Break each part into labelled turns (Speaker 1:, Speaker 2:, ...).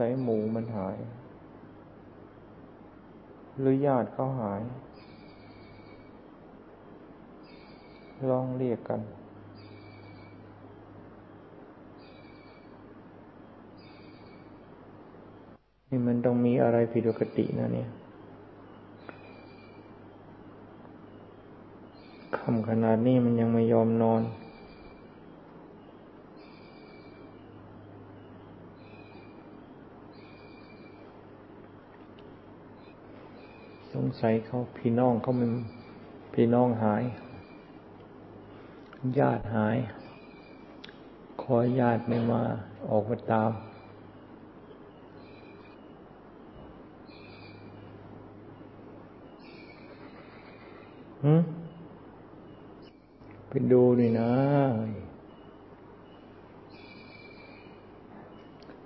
Speaker 1: ใส่หมูมันหาย หรือญาติเขาหาย ลองเรียกกัน นี่มันต้องมีอะไรผิดปกตินะเนี่ยคำขนาดนี้มันยังไม่ยอมนอน สงสัยเขาพี่น้องเขามันพี่น้องหาย ญาติหาย ขอญาติไม่มา ออกมาตามไปดูนี่นะ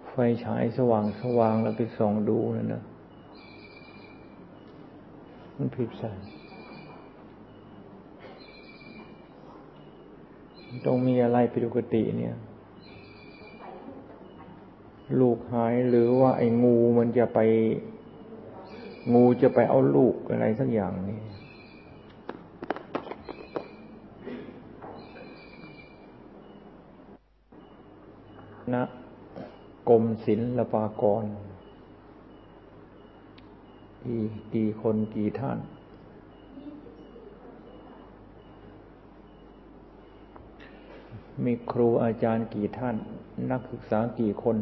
Speaker 1: ไฟฉายสว่างสว่างแล้วไปส่องดูนั่นนะ มันผิดสันต้องมีอะไรผิดปกติเนี่ย ลูกหายหรือว่าไอ้งูมันจะไป งูจะไปเอาลูกอะไรสักอย่างนี่ณกรมศิลปากร กี่กี่คนกี่ท่าน มีครูอาจารย์กี่ท่าน นักศึกษากี่คน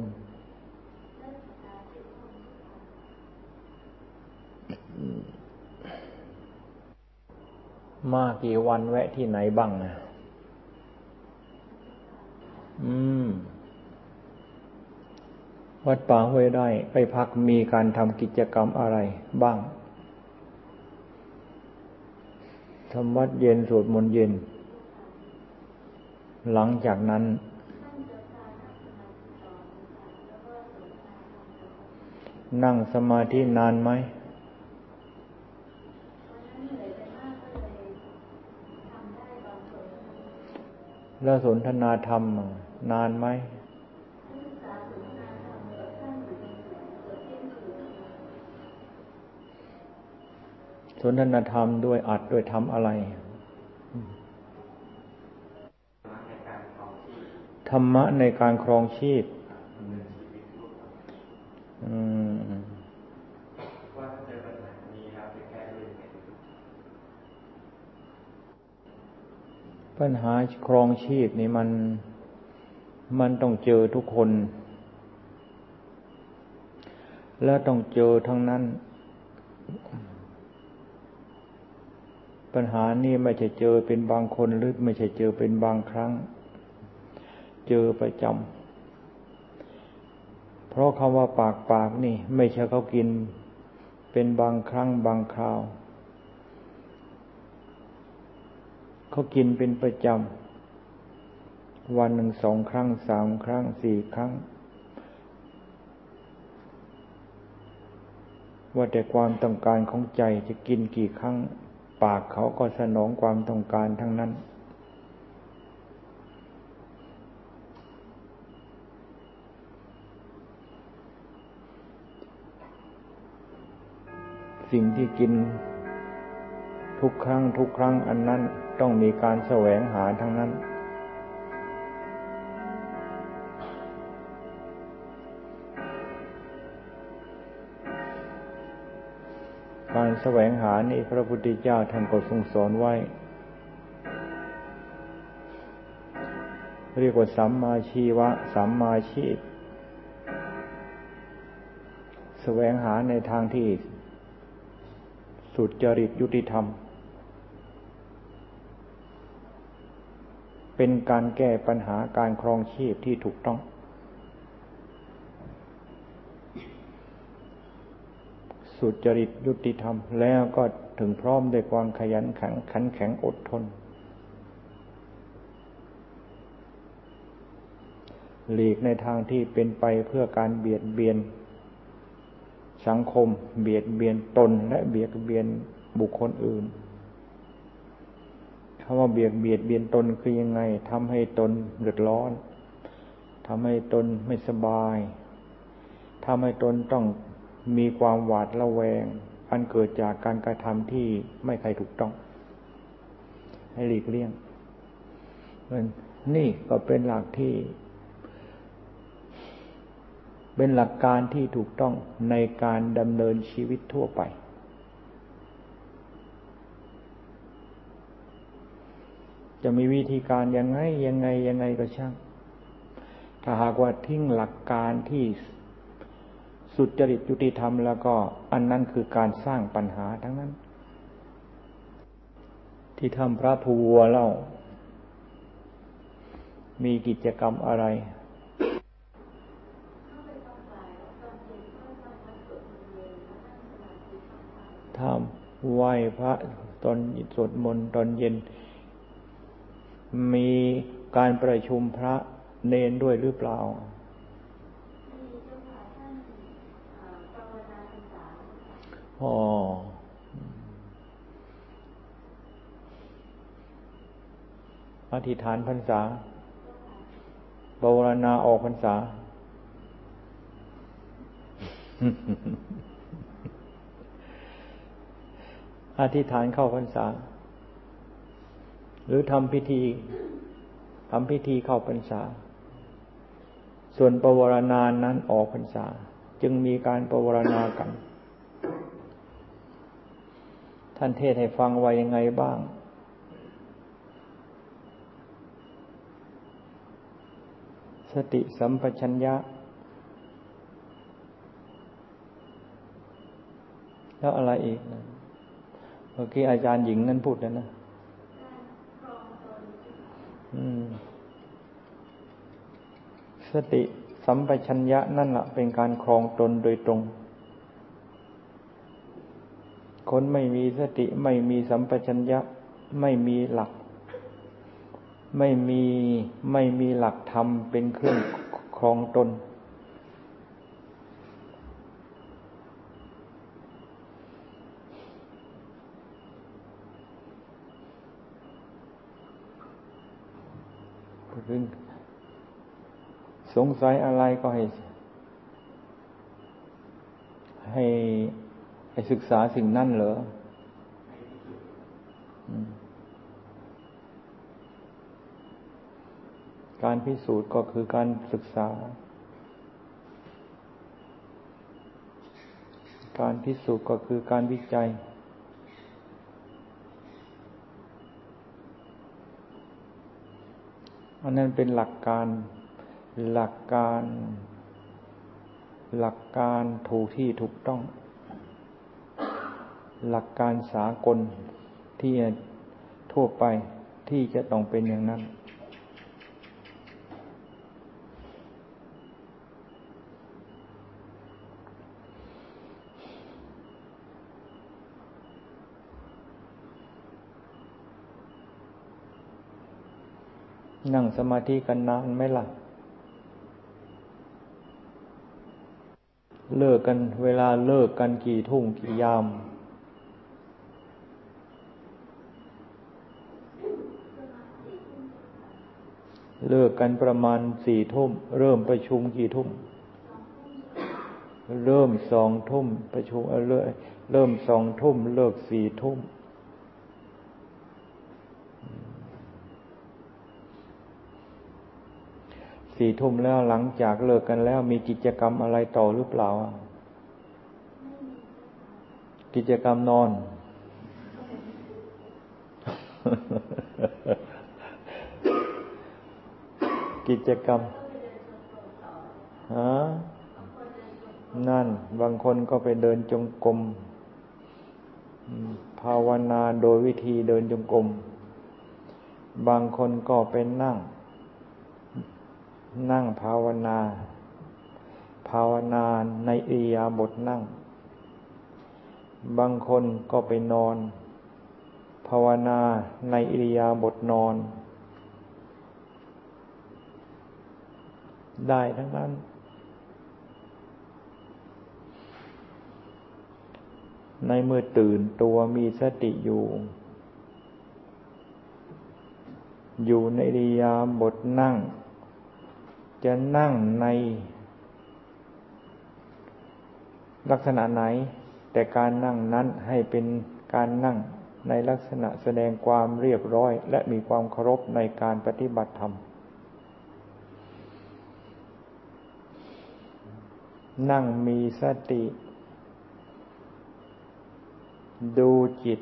Speaker 1: มากี่วันแวะที่ไหนบ้างนะอืม วัดป่าห้วยได้ไปพักมีการทำกิจกรรมอะไรบ้างทำวัดเย็นสวดมนต์เย็น หลังจากนั้น นั่งสมาธินานไหม แล้วสนทนาธรรมนานไหม สนทนาธรรมด้วยอัดด้วยทำอะไร ธรรมะในการครองชีพปัญหาครองชีพนี่มันมันต้องเจอทุกคน และต้องเจอทั้งนั้น ปัญหานี้ไม่ใช่เจอเป็นบางคนหรือไม่ใช่เจอเป็นบางครั้ง เจอประจำเพราะคำว่าปากปากนี่ ไม่ใช่เขากินเป็นบางครั้งบางคราว เขากินเป็นประจำวันหนึ่งสองครั้งสามครั้งสี่ครั้ง ว่าแต่ความต้องการของใจจะกินกี่ครั้ง ปากเขาก็สนองความต้องการทั้งนั้น สิ่งที่กินทุกครั้งทุกครั้งอันนั้นต้องมีการแสวงหาทั้งนั้น การแสวงหานี่พระพุทธเจ้าท่านก็ทรงสอนไว้ เรียกว่าสัมมาชีวะ สัมมาชีพแสวงหาในทางที่สุดจริตยุติธรรม เป็นการแก้ปัญหาการครองชีพที่ถูกต้อง สุจริตยุติธรรม แล้วก็ถึงพร้อมด้วยความขยันขันขันแข็งอดทน หลีกในทางที่เป็นไปเพื่อการเบียดเบียน สังคม เบียดเบียนตนและเบียดเบียนบุคคลอื่นคำว่าเบียดเบียดเบียนตนคือยังไงทำให้ตนเดือดร้อนทำให้ตนไม่สบายทำให้ตนต้อง มีความหวาดระแวง อันเกิดจากการกระทำที่ไม่ใครถูกต้อง ให้หลีกเลี่ยงนี่ก็เป็นหลักที่ เป็นหลักการที่ถูกต้องในการดำเนินชีวิตทั่วไป จะมีวิธีการยังไงยังไงยังไงก็ช่าง ถ้าหากว่าทิ้งหลักการที่ สุจริตยุติธรรมแล้วก็อันนั้นคือการสร้างปัญหาทั้งนั้น ที่ทำพระภูวัวเล่า มีกิจกรรมอะไรทำไหว้พระตอนสวดมนต์ตอนเย็น มีการประชุมพระเนนด้วยหรือเปล่า อ๋ออธิษฐานพรรษาบวรณาออกพรรษา อธิษฐานเข้าพรรษา หรือทำพิธีทำพิธีเข้าพรรษา ส่วนปวารณานั้นออกพรรษา จึงมีการปวารณากัน ท่านเทศให้ฟังว่ายังไงบ้าง สติสัมปชัญญะ แล้วอะไรอีกนะเมื่อกี้อาจารย์หญิงนั่นพูดแล้วนะสติสัมปชัญญะนั่นแหละเป็นการครองตนโดยตรง คนไม่มีสติไม่มีสัมปชัญญะ ไม่มีหลัก ไม่มีไม่มีหลักธรรมเป็นเครื่องครองตน สงสัยอะไรก็ให้ให้ ไปศึกษาสิ่งนั่นเหรอการพิสูจน์ก็คือการศึกษา การพิสูจน์ก็คือการวิจัย อันนั้นเป็นหลักการ หลักการ หลักการถูกที่ถูกต้อง หลักการสากลที่ทั่วไปที่จะต้องเป็นอย่างนั้น นั่งสมาธิกันนานไหมล่ะ เลิกกันเวลาเลิกกันกี่ทุ่มกี่ยาม เลิกกันประมาณสี่ทุ่ม เริ่มประชุมกี่ทุ่ม เริ่มสองทุ่มประชุมเออเริ่มสองทุ่ม เลิกสี่ทุ่ม สี่ทุ่มแล้วหลังจากเลิกกันแล้วมีกิจกรรมอะไรต่อหรือเปล่า กิจกรรมนอน กิจกรรมฮะนั่น บางคนก็ไปเดินจงกรมภาวนาโดยวิธีเดินจงกรมบางคนก็เป็นนั่ง นั่งภาวนา ภาวนาในอิยาบทนั่ง บางคนก็ไปนอน ภาวนาในอิริยาบถนอน ได้ทั้งนั้น ในเมื่อตื่นตัวมีสติอยู่ อยู่ในริยาบทนั่ง จะนั่งใน ลักษณะไหน แต่การนั่งนั้นให้เป็นการนั่งในลักษณะแสดงความเรียบร้อย และมีความเคารพในการปฏิบัติธรรม นั่งมีสติ ดูจิต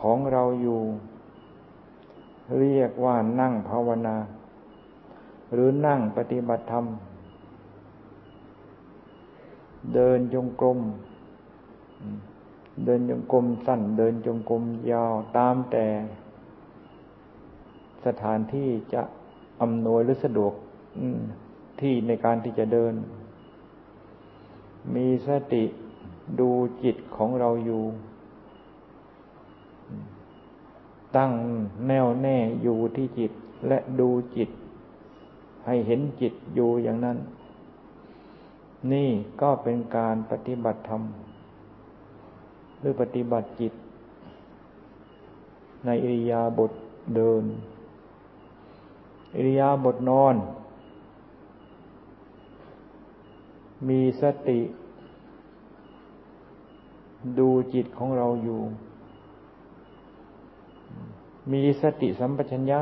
Speaker 1: ของเราอยู่ เรียกว่านั่งภาวนา หรือนั่งปฏิบัติธรรม เดินจงกรมเดินจงกรมสั้น เดินจงกรมยาวตามแต่ สถานที่จะอำนวยหรือสะดวกที่ในการที่จะเดิน มีสติดูจิตของเราอยู่ ตั้งแน่วแน่อยู่ที่จิตและดูจิต ให้เห็นจิตอยู่อย่างนั้น นี่ก็เป็นการปฏิบัติธรรม หรือปฏิบัติจิต ในอิริยาบถเดิน อิริยาบถนอน มีสติ ดูจิตของเราอยู่ มีสติสัมปชัญญะ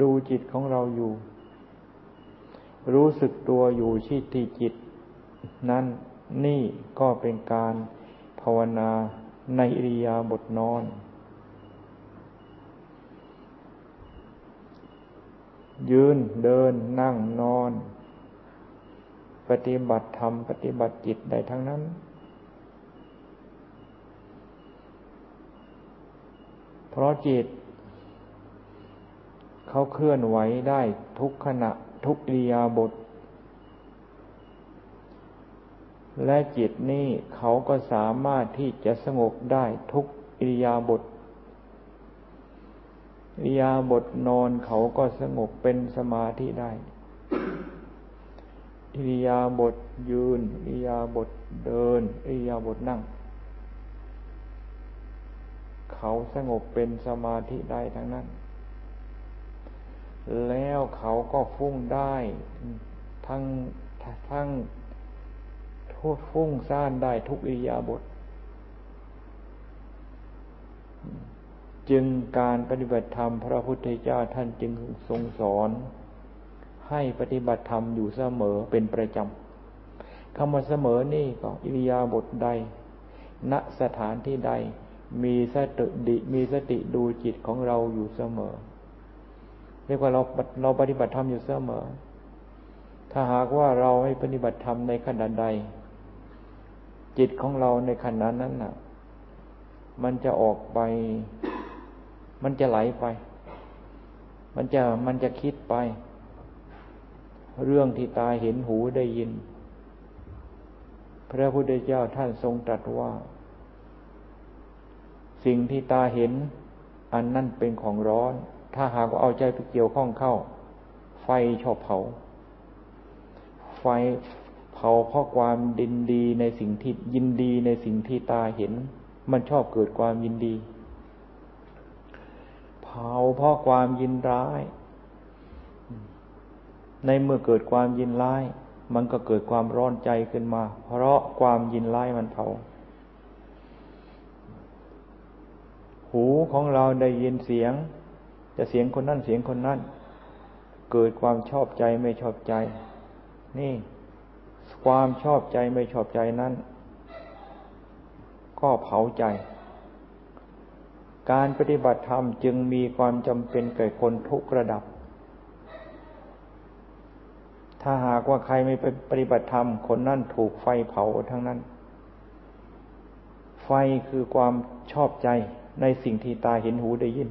Speaker 1: ดูจิตของเราอยู่ รู้สึกตัวอยู่ที่ที่จิต นั้นนี่ก็เป็นการภาวนาในอิริยาบถนอน ยืนเดินนั่งนอน ปฏิบัติธรรม ปฏิบัติจิตได้ทั้งนั้น เพราะจิต เขาเคลื่อนไหวได้ทุกขณะทุกอิริยาบถและจิตนี่เขาก็สามารถที่จะสงบได้ทุกอิริยาบถอิริยาบถนอนเขาก็สงบเป็นสมาธิได้ อิริยาบถยืน อิริยาบถเดิน อิริยาบถนั่ง เขาสงบเป็นสมาธิได้ทั้งนั้น แล้วเขาก็ฟุ้งได้ ทั้งทั้งพูดฟุ้งซ่านได้ทุกอิยาบทจึงการปฏิบัติธรรมพระพุทธเจ้าท่านจึงทรงสอน ให้ปฏิบัติธรรมอยู่เสมอเป็นประจำคำว่าเสมอนี่ก็อิริยาบถใด ณสถานที่ใด มีสติดิมีสติดูจิตของเราอยู่เสมอ เรียกว่าเราเราปฏิบัติธรรมอยู่เสมอ ถ้าหากว่าเราไม่ปฏิบัติธรรมในขณะใด จิตของเราในขณะนั้นน่ะ มันจะออกไป มันจะไหลไป มันจะมันจะคิดไป เรื่องที่ตาเห็นหูได้ยิน พระพุทธเจ้าท่านทรงตรัสว่า สิ่งที่ตาเห็น อันนั่นเป็นของร้อน ถ้าหากว่าเอาใจไปเกี่ยวข้องเข้า ไฟชอบเผา ไฟเผาเพราะความดินดีในสิ่งที่ยินดีในสิ่งที่ตาเห็น มันชอบเกิดความยินดี เผาเพราะความยินร้าย ในเมื่อเกิดความยินร้าย มันก็เกิดความร้อนใจขึ้นมา เพราะความยินร้ายมันเผา หูของเราได้ยินเสียง จะเสียงคนนั้นเสียงคนนั้นเกิดความชอบใจไม่ชอบใจ นี่ ความชอบใจไม่ชอบใจนั้น ก็เผาใจการปฏิบัติธรรมจึงมีความจำเป็นแก่คนทุกระดับ ถ้าหากว่าใครไม่ไปปฏิบัติธรรม คนนั้นถูกไฟเผาทั้งนั้น ไฟคือความชอบใจในสิ่งที่ตาเห็นหูได้ยิน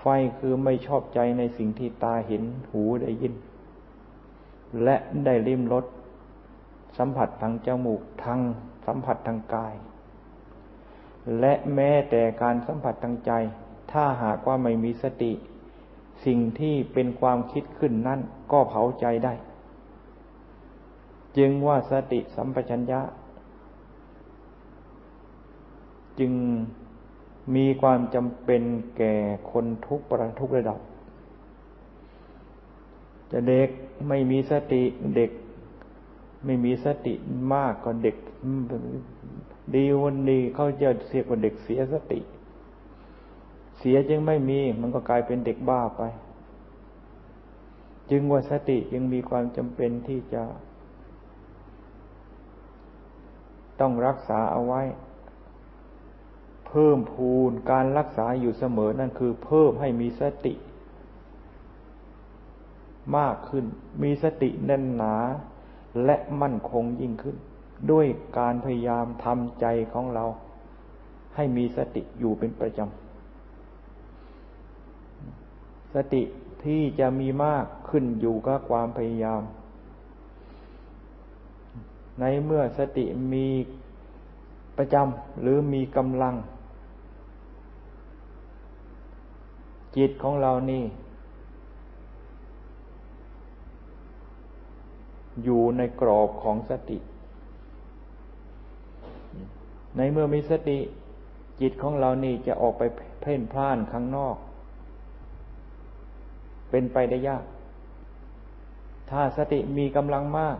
Speaker 1: ไฟคือไม่ชอบใจในสิ่งที่ตาเห็นหูได้ยิน และได้ริมรสสัมผัสทางจมูกทางสัมผัสทางกาย และแม้แต่การสัมผัสทางใจ ถ้าหากว่าไม่มีสติ สิ่งที่เป็นความคิดขึ้นนั้นก็เผาใจได้ จึงว่าสติสัมปชัญญะ จึงมีความจำเป็นแก่คนทุกประทุกระดับ จะเด็กไม่มีสติเด็ก ไม่มีสติมากก็เด็กดีวันดีเขาจะเสียกว่าเด็กเสียสติ เสียจึงไม่มี มันก็กลายเป็นเด็กบ้าไป จึงว่าสติยังมีความจำเป็นที่จะ ต้องรักษาเอาไว้ เพิ่มพูนการรักษาอยู่เสมอนั่นคือ เพิ่มให้มีสติ มากขึ้น มีสติแน่นหนาและมั่นคงยิ่งขึ้น ด้วยการพยายามทำใจของเรา ให้มีสติอยู่เป็นประจำ สติที่จะมีมากขึ้นอยู่กับความพยายาม ในเมื่อสติมีประจำหรือมีกำลัง จิตของเรานี่ อยู่ในกรอบของสติ ในเมื่อมีสติ จิตของเรานี่จะออกไปเพ่นพล่านข้างนอก เป็นไปได้ยาก ถ้าสติมีกำลังมาก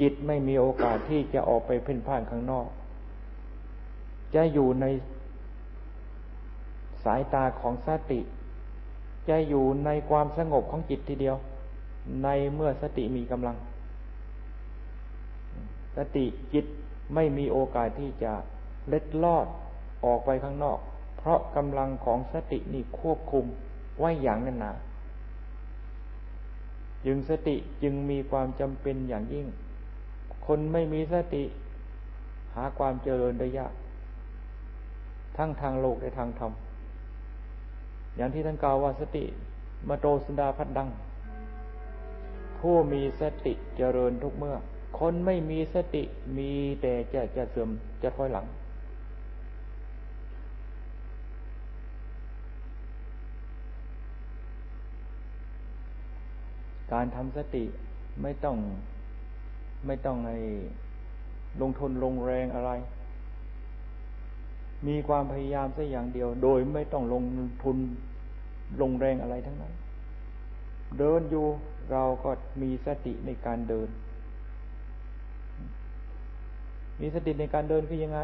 Speaker 1: จิตไม่มีโอกาสที่จะออกไปเพ่นพ่านข้างนอก จะอยู่ในสายตาของสติ จะอยู่ในความสงบของจิตทีเดียว ในเมื่อสติมีกำลัง สติจิตไม่มีโอกาสที่จะเล็ดลอดออกไปข้างนอก เพราะกำลังของสตินี่ควบคุม ไว้อย่างนั้นนาจึงสติจึงมีความจำเป็นอย่างยิ่ง คนไม่มีสติ หาความเจริญได้ยาก ทั้งทางโลกและทางธรรม อย่างที่ท่านกล่าวว่าสติมาโตสุดาพัดดัง ผู้มีสติเจริญทุกเมื่อ คนไม่มีสติมีแต่จะจะเสื่อมจะถอยหลัง การทำสติไม่ต้องไม่ต้องให้ลงทุนลงแรงอะไร มีความพยายามสักอย่างเดียว โดยไม่ต้องลงทุนลงแรงอะไรทั้งนั้น เดินอยู่เราก็มีสติในการเดิน มีสติในการเดินคือยังไง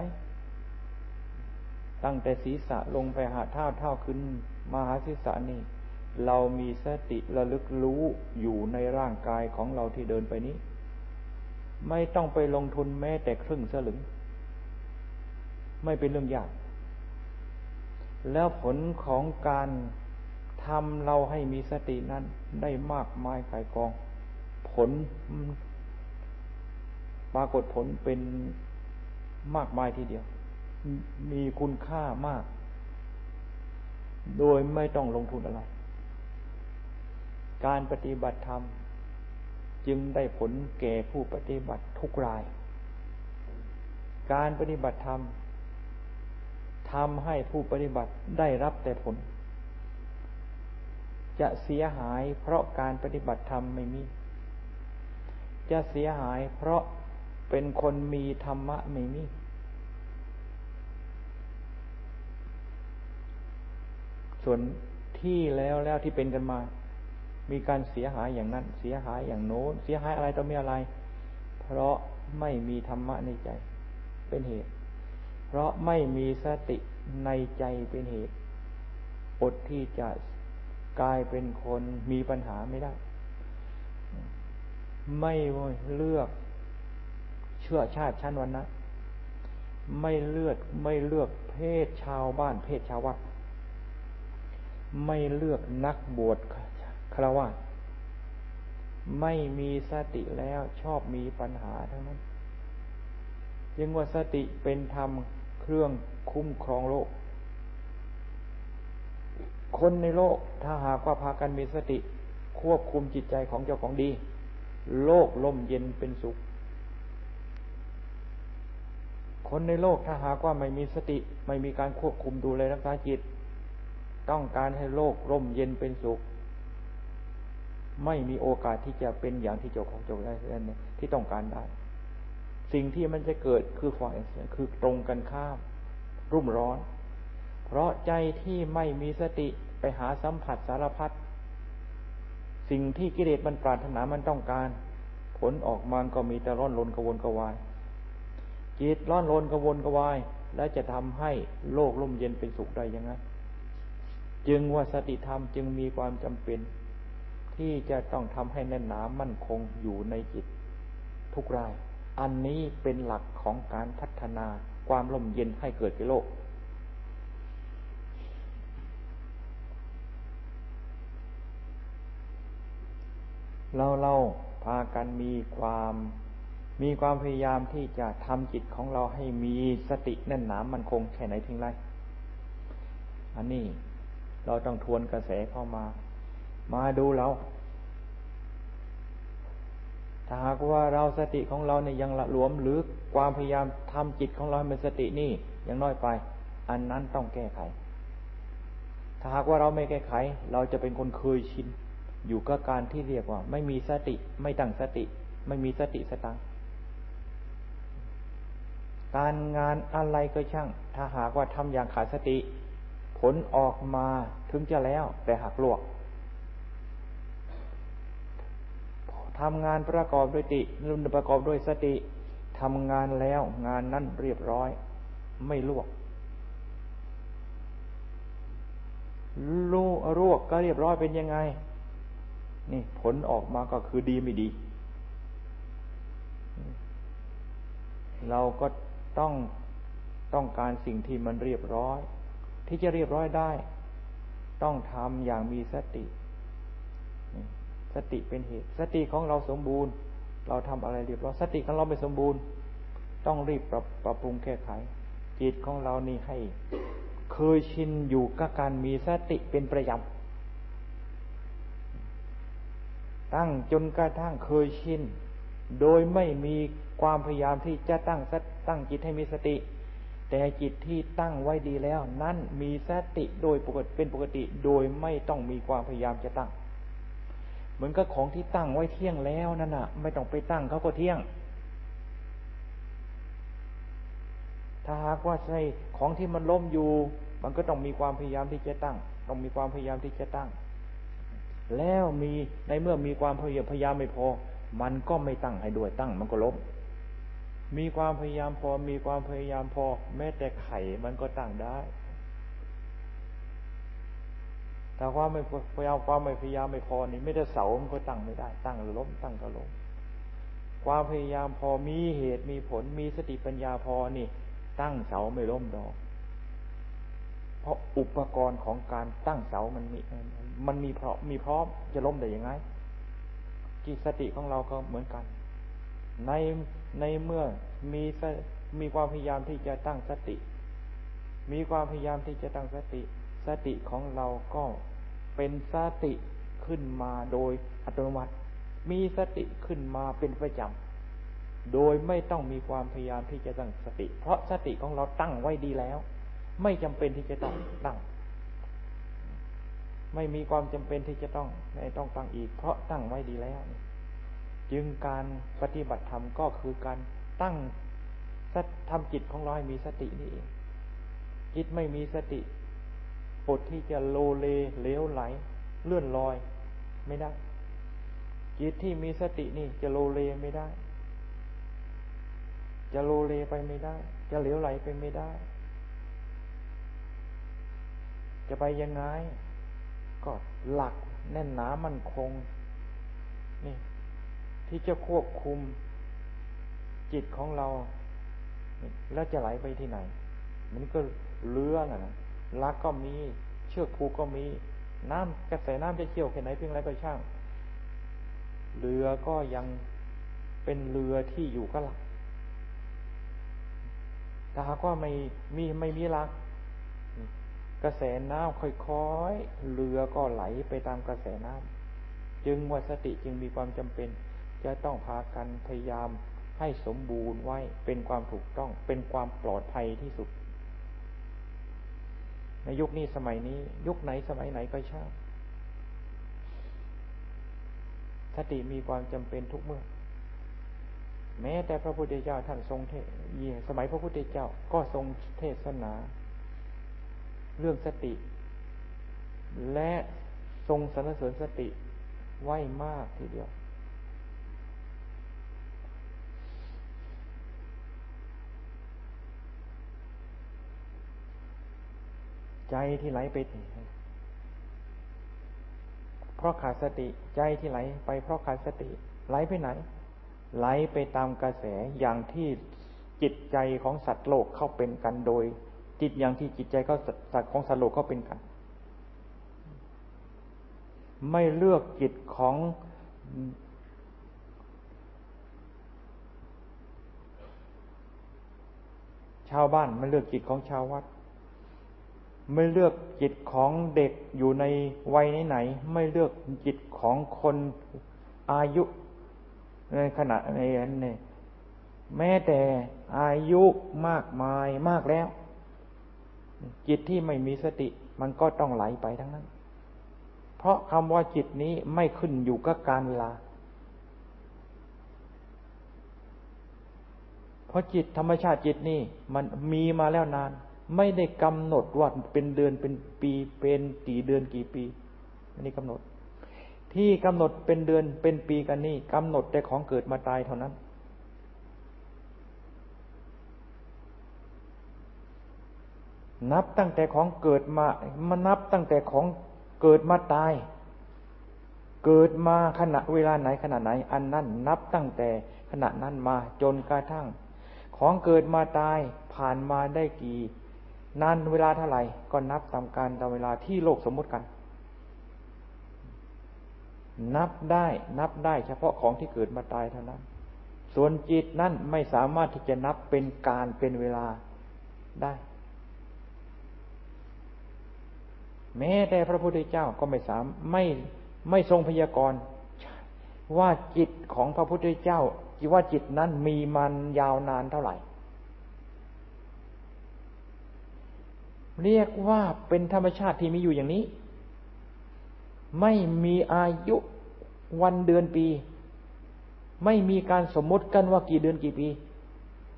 Speaker 1: ตั้งแต่ศีรษะลงไปหาเท้าเท้าขึ้นมาหาศีรษะนี่ เรามีสติระลึกรู้อยู่ในร่างกายของเราที่เดินไปนี้ ไม่ต้องไปลงทุนแม้แต่ครึ่งสลึง ไม่เป็นเรื่องยาก แล้วผลของการทำเราให้มีสตินั้นได้มากมายกายกอง ผลปรากฏผลเป็นมากมายทีเดียว มีคุณค่ามาก โดยไม่ต้องลงทุนอะไร การปฏิบัติธรรม จึงได้ผลแก่ผู้ปฏิบัติทุกราย การปฏิบัติธรรมทำให้ผู้ปฏิบัติได้รับแต่ผล จะเสียหายเพราะการปฏิบัติธรรมไม่มี จะเสียหายเพราะเป็นคนมีธรรมะไม่มี ส่วนที่แล้วแล้วที่เป็นกันมา มีการเสียหายอย่างนั้น เสียหายอย่างโน้น เสียหายอะไรต่อมีอะไร เพราะไม่มีธรรมะในใจ เป็นเหตุ เพราะไม่มีสติในใจเป็นเหตุ อดที่จะกลายเป็นคนมีปัญหาไม่ได้ ไม่เลือกเชื่อชาติชั้นวันนะไม่เลือกไม่เลือกเพศชาวบ้านเพศชาววัดไม่เลือกนักบวช คารวะไม่มีสติแล้วชอบมีปัญหาทั้งนั้นจึงว่าสติเป็นธรรมเครื่องคุ้มครองโลก คนในโลกถ้าหากว่าพากันมีสติ ควบคุมจิตใจของเจ้าของดี โลกล่มเย็นเป็นสุข คนในโลกถ้าหากว่าไม่มีสติ ไม่มีการควบคุมดูแลรักษาจิต ต้องการให้โลกร่มเย็นเป็นสุข ไม่มีโอกาสที่จะเป็นอย่างที่เจ้าของเจ้าได้ที่ต้องการได้ สิ่งที่มันจะเกิดคือฝ่ายคือตรงกันข้าม รุ่มร้อน เพราะใจที่ไม่มีสติไปหาสัมผัสสารพัดสิ่งที่กิเลสมันปรารถนามันต้องการ ผลออกมาก็มีแต่ร้อนรนกระวนกระวายจิตร้อนรนกระวนกระวาย และจะทำให้โลกร่มเย็นเป็นสุขได้ยังไงจึงว่าสติธรรมจึงมีความจำเป็น ที่จะต้องทำให้แน่นหนามั่นคงอยู่ในจิตทุกราย อันนี้เป็นหลักของการพัฒนาความร่มเย็นให้เกิดในโลก เราเราพากันมีความมีความพยายามที่จะทำจิตของเราให้มีสติแน่นหนามั่นคงแค่ไหนทิ้งไร อันนี้เราต้องทวนกระแสเข้ามา มาดูเรา ถ้าหากว่าเราสติของเราเนี่ยยังละหลวมหรือความพยายามทำจิตของเราให้เป็นสตินี่ยังน้อยไป อันนั้นต้องแก้ไข ถ้าหากว่าเราไม่แก้ไข เราจะเป็นคนเคยชินอยู่กับการที่เรียกว่า ไม่มีสติไม่ตั้งสติ ไม่มีสติสตังการงานอะไรก็ช่าง ถ้าหากว่าทำอย่างขาดสติ ผลออกมาถึงจะแล้วแต่หักลวก ทำงานประกอบด้วยติรุนประกอบด้วยสติทำงานแล้วงานนั้นเรียบร้อย ไม่ลวกลูรวกก็เรียบร้อยเป็นยังไง นี่ผลออกมาก็คือดีไม่ดี เราก็ต้องต้องการสิ่งที่มันเรียบร้อย ที่จะเรียบร้อยได้ ต้องทำอย่างมีสติ สติเป็นเหตุ สติของเราสมบูรณ์ เราทำอะไรเรียบร้อยสติของเราไม่สมบูรณ์ ต้องรีบปรับปรับปรุงแก้ไข จิตของเรานี่ให้ เคยชินอยู่กับการมีสติเป็นประจำตั้งจนกระทั่งเคยชิน โดยไม่มีความพยายามที่จะตั้งตั้งจิตให้มีสติ แต่จิตที่ตั้งไว้ดีแล้ว นั่นมีสติโดยปกติเป็นปกติ โดยไม่ต้องมีความพยายามจะตั้ง เหมือนกับของที่ตั้งไว้เที่ยงแล้วนั่นน่ะ ไม่ต้องไปตั้งเขาก็เที่ยง ถ้าหากว่าใช่ของที่มันล้มอยู่ มันก็ต้องมีความพยายามที่จะตั้ง ต้องมีความพยายามที่จะตั้ง แล้วมีในเมื่อมีความพยายามไม่พอ มันก็ไม่ตั้งให้ด้วยตั้ง มันก็ล้มมีความพยายามพอ มีความพยายามพอ แม้แต่ไข่มันก็ตั้งได้ แต่ความไม่พยายามความไม่พยายามไม่พอนี่ไม่ได้เสามันก็ตั้งไม่ได้ ตั้งล้มตั้งก็ล้มความพยายามพอมีเหตุมีผลมีสติปัญญาพอนี่ ตั้งเสาไม่ล้มดอก เพราะอุปกรณ์ของการตั้งเสามันมี มันมีพร้อมมีพร้อมจะล้มได้ยังไงจิตสติของเราก็เหมือนกัน ในในเมื่อมีมีความพยายามที่จะตั้งสติ มีความพยายามที่จะตั้งสติ สติของเราก็ เป็นสติขึ้นมาโดยอัตโนมัติ มีสติขึ้นมาเป็นประจำ โดยไม่ต้องมีความพยายามที่จะตั้งสติ เพราะสติของเราตั้งไว้ดีแล้ว ไม่จำเป็นที่จะต้องตั้ง ไม่มีความจำเป็นที่จะต้องไม่ต้องตั้งอีก เพราะตั้งไว้ดีแล้ว จึงการปฏิบัติธรรมก็คือการตั้งทำจิตของเราให้มีสตินี่เองจิตไม่มีสติ ดที่จะโลเลเลี้ยวไหล เลื่อนลอย ไม่ได้ จิตที่มีสตินี่จะโลเลไม่ได้ จะโลเลไปไม่ได้ จะเลี้ยวไหลไปไม่ได้ จะไปยังไง ก็หลักแน่นหนามั่นคง นี่ ที่จะควบคุมจิตของเรา แล้วจะไหลไปที่ไหน มันก็เรือน่ะ ลักก็มี เชือกผูกก็มี น้ำกระแสน้ำจะเชี่ยวแค่ไหนเพียงไรก็ช่าง เรือก็ยังเป็นเรือที่อยู่ก็หลักแต่หากว่าไม่มีไม่มีลัก กระแสน้ำค่อยๆเรือก็ไหลไปตามกระแสน้ำจึงว่าสติจึงมีความจำเป็น จะต้องพากันพยายามให้สมบูรณ์ไว้เป็นความถูกต้องเป็นความปลอดภัยที่สุด ในยุคนี้สมัยนี้ ยุคไหนสมัยไหนก็ช่างสติมีความจำเป็นทุกเมื่อ แม้แต่พระพุทธเจ้าท่านทรงเทศสมัยพระพุทธเจ้าก็ทรงเทศนา เรื่องสติ และทรงสรรเสริญสติไว้มากทีเดียว ใจที่ไหลไปเพราะขาดสติใจที่ไหลไปเพราะขาดสติ ไหลไปไหน ไหลไปตามกระแสอย่างที่จิตใจของสัตว์โลกเข้าเป็นกันโดย จิตอย่างที่จิตใจเขาสัตว์ของสัตว์โลกเข้าเป็นกัน ไม่เลือกจิตของชาวบ้านไม่เลือกจิตของชาววัด ไม่เลือกจิตของเด็กอยู่ในวัยไหนๆไม่เลือกจิตของคนอายุในขณะในนี้แม้แต่อายุมากมายมากแล้ว จิตที่ไม่มีสติ มันก็ต้องไหลไปทั้งนั้น เพราะคำว่าจิตนี้ไม่ขึ้นอยู่กับการเวลา เพราะจิตธรรมชาติจิตนี่มันมีมาแล้วนาน ไม่ได้กำหนดว่าเป็นเดือนเป็นปีเป็นกี่เดือนกี่ปี อันนี้กำหนด ที่กำหนดเป็นเดือนเป็นปีกันนี่กำหนดแต่ของเกิดมาตายเท่านั้น นับตั้งแต่ของเกิดมามานับตั้งแต่ของเกิดมาตาย เกิดมาขณะเวลาไหนขณะไหน อันนั้นนับตั้งแต่ขณะนั้นมาจนกระทั่ง ของเกิดมาตายผ่านมาได้กี่ นานเวลาเท่าไหร่ก็นับตามการตามเวลาที่โลกสมมติกัน นับได้นับได้เฉพาะของที่เกิดมาตายเท่านั้น ส่วนจิตนั่นไม่สามารถที่จะนับเป็นการเป็นเวลาได้ แม้แต่พระพุทธเจ้าก็ไม่สามไม่ไม่ทรงพยากรณ์ว่าจิตของพระพุทธเจ้าว่าจิตนั้นมีมันยาวนานเท่าไหร่ เรียกว่าเป็นธรรมชาติที่มีอยู่อย่างนี้ ไม่มีอายุวันเดือนปี ไม่มีการสมมติกันว่ากี่เดือนกี่ปี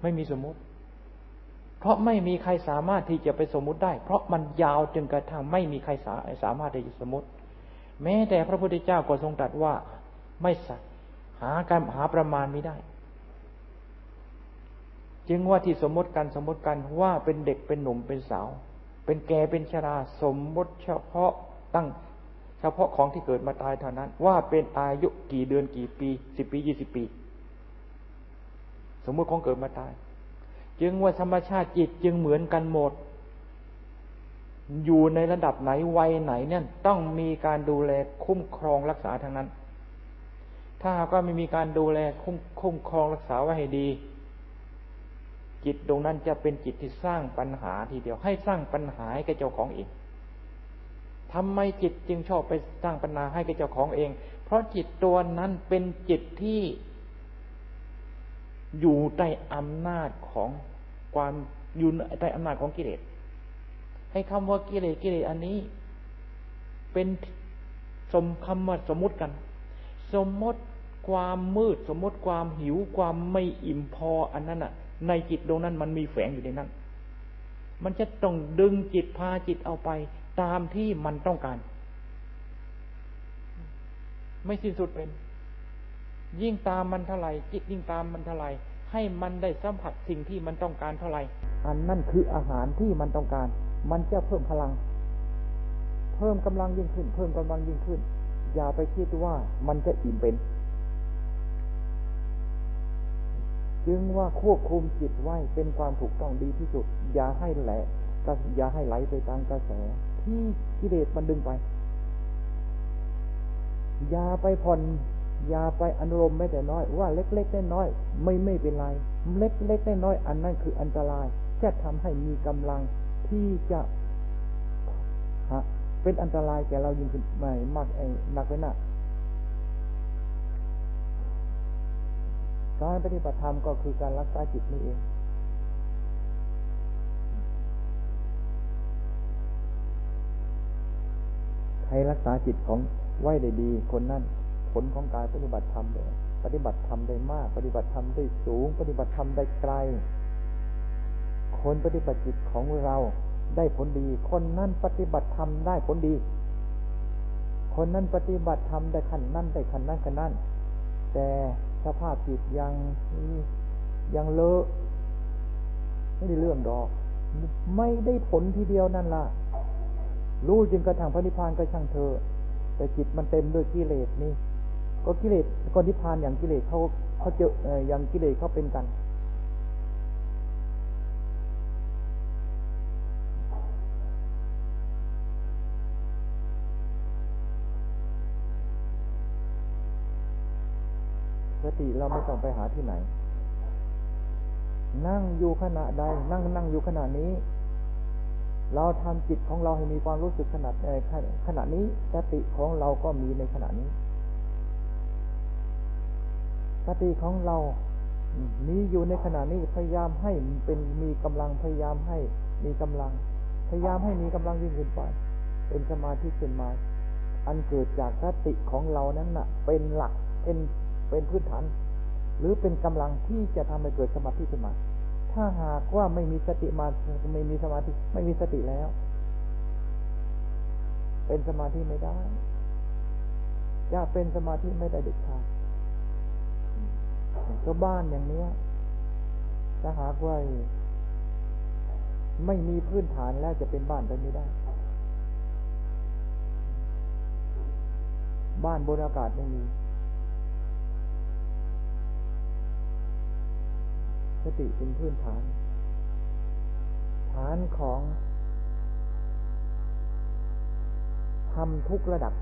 Speaker 1: ไม่มีสมมติ เพราะไม่มีใครสามารถที่จะไปสมมติได้ เพราะมันยาวจนกระทั่งไม่มีใครสาสามารถที่จะสมมติ แม้แต่พระพุทธเจ้าก็ทรงตรัสว่าไม่สัหาการหาประมาณไม่ได้ จึงว่าที่สมมติกันสมมติกันว่าเป็นเด็กเป็นหนุ่มเป็นสาว เป็นแก่เป็นชราสมมติเฉพาะตั้งเฉพาะของที่เกิดมาตายเท่านั้น ว่าเป็นอายุกี่เดือนกี่ปีสิบปียี่สิบปี สมมติของเกิดมาตาย จึงว่าธรรมชาติจิตจึงเหมือนกันหมด อยู่ในระดับไหนวัยไหนเนี่ยต้องมีการดูแลคุ้มครองรักษาทั้งนั้น ถ้าหากว่าไม่มีการดูแลคุ้มคุ้มครองรักษาไว้ให้ดี จิตตรงนั้นจะเป็นจิตที่สร้างปัญหาทีเดียว ให้สร้างปัญหาให้กับเจ้าของเองทำไมจิตจึงชอบไปสร้างปัญหาให้กับเจ้าของเอง เพราะจิตตัวนั้นเป็นจิตที่อยู่ใต้อำนาจของความอยู่ใต้อำนาจของกิเลส ให้คำว่ากิเลสกิเลสอันนี้ เป็นสมคำว่าสมมติกัน สมมติความมืดสมมติความหิวความไม่อิ่มพออันนั้นอะ ในจิตตรงนั้นมันมีแฝงอยู่ในนั้น มันจะต้องดึงจิตพาจิตเอาไป ตามที่มันต้องการ ไม่สิ้นสุดเป็น ยิ่งตามมันเท่าไหร่จิตยิ่งตามมันเท่าไหร่ให้มันได้สัมผัสสิ่งที่มันต้องการเท่าไหร่ อันนั่นคืออาหารที่มันต้องการ มันจะเพิ่มพลัง เพิ่มกำลังยิ่งขึ้น เพิ่มกำลังยิ่งขึ้น อย่าไปคิดว่ามันจะอิ่มเป็น จึงว่าควบคุมจิตไว้เป็นความถูกต้องดีที่สุด อย่าให้แหละก็อย่าให้ไหลไปตามกระแส ที่กิเลสมันดึงไป อย่าไปผ่อนอย่าไปอนุรมไม่แต่น้อย ว่าเล็กๆน้อยๆไม่ไม่เป็นไร เล็กๆน้อยๆอันนั้นคืออันตรายจะทำให้มีกำลังที่จะเป็นอันตรายแก่เรายิ่งขึ้นไม่มากหนักไปหนัก การปฏิบัติธรรมก็คือการรักษาจิตนี่เอง ใครรักษาจิตของไหวได้ดี คนนั้นผลของการปฏิบัติธรรมเลยปฏิบัติธรรมได้มาก ปฏิบัติธรรมได้สูง ปฏิบัติธรรมได้ไกล คนปฏิบัติจิตของเราได้ผลดี คนนั้นปฏิบัติธรรมได้ผลดี คนนั้นปฏิบัติธรรมได้ขั้นนั้นได้ขั้นนั้นขั้นนั้นแต่ สภาพจิตยังยังเลอะไม่ได้เรื่องดอก ไม่ได้ผลทีเดียวนั่นละ่ะ รู้จึงกระทั่งพระนิพพานก็ช่างเธอ แต่จิตมันเต็มด้วยกิเลสนี่ ก็กิเลสก็นิพพานอย่างกิเลสเขาเขาเจออย่างกิเลสเขาเป็นกัน ติเราไม่ต้องไปหาที่ไหน นั่งอยู่ขณะใด นั่งนั่งอยู่ขณะนี้ เราทำจิตของเราให้มีความรู้สึกขนาดขณะนี้สติของเราก็มีในขณะนี้สติของเรามีอยู่ในขณะนี้พยายามให้เป็นมีกำลังพยายามให้มีกำลัง พยายามให้มีกำลังยิ่งขึ้นไป เป็นสมาธิขึ้นมา อันเกิดจากสติของเรานั้นนะ่ะ เป็นหลักเป็น เป็นพื้นฐาน หรือเป็นกำลังที่จะทำให้เกิดสมาธิขึ้นมา ถ้าหากว่าไม่มีสติมาไม่มีสมาธิไม่มีสติแล้ว เป็นสมาธิไม่ได้ จะเป็นสมาธิไม่ได้เด็ดขาดก็บ้านอย่างเนี้ยถ้าหากว่าไม่มีพื้นฐานแล้วจะเป็นบ้านไปไม่ได้ บ้านบนอากาศไม่มี สติเป็นพื้นฐาน ฐานของทำทุกระดับ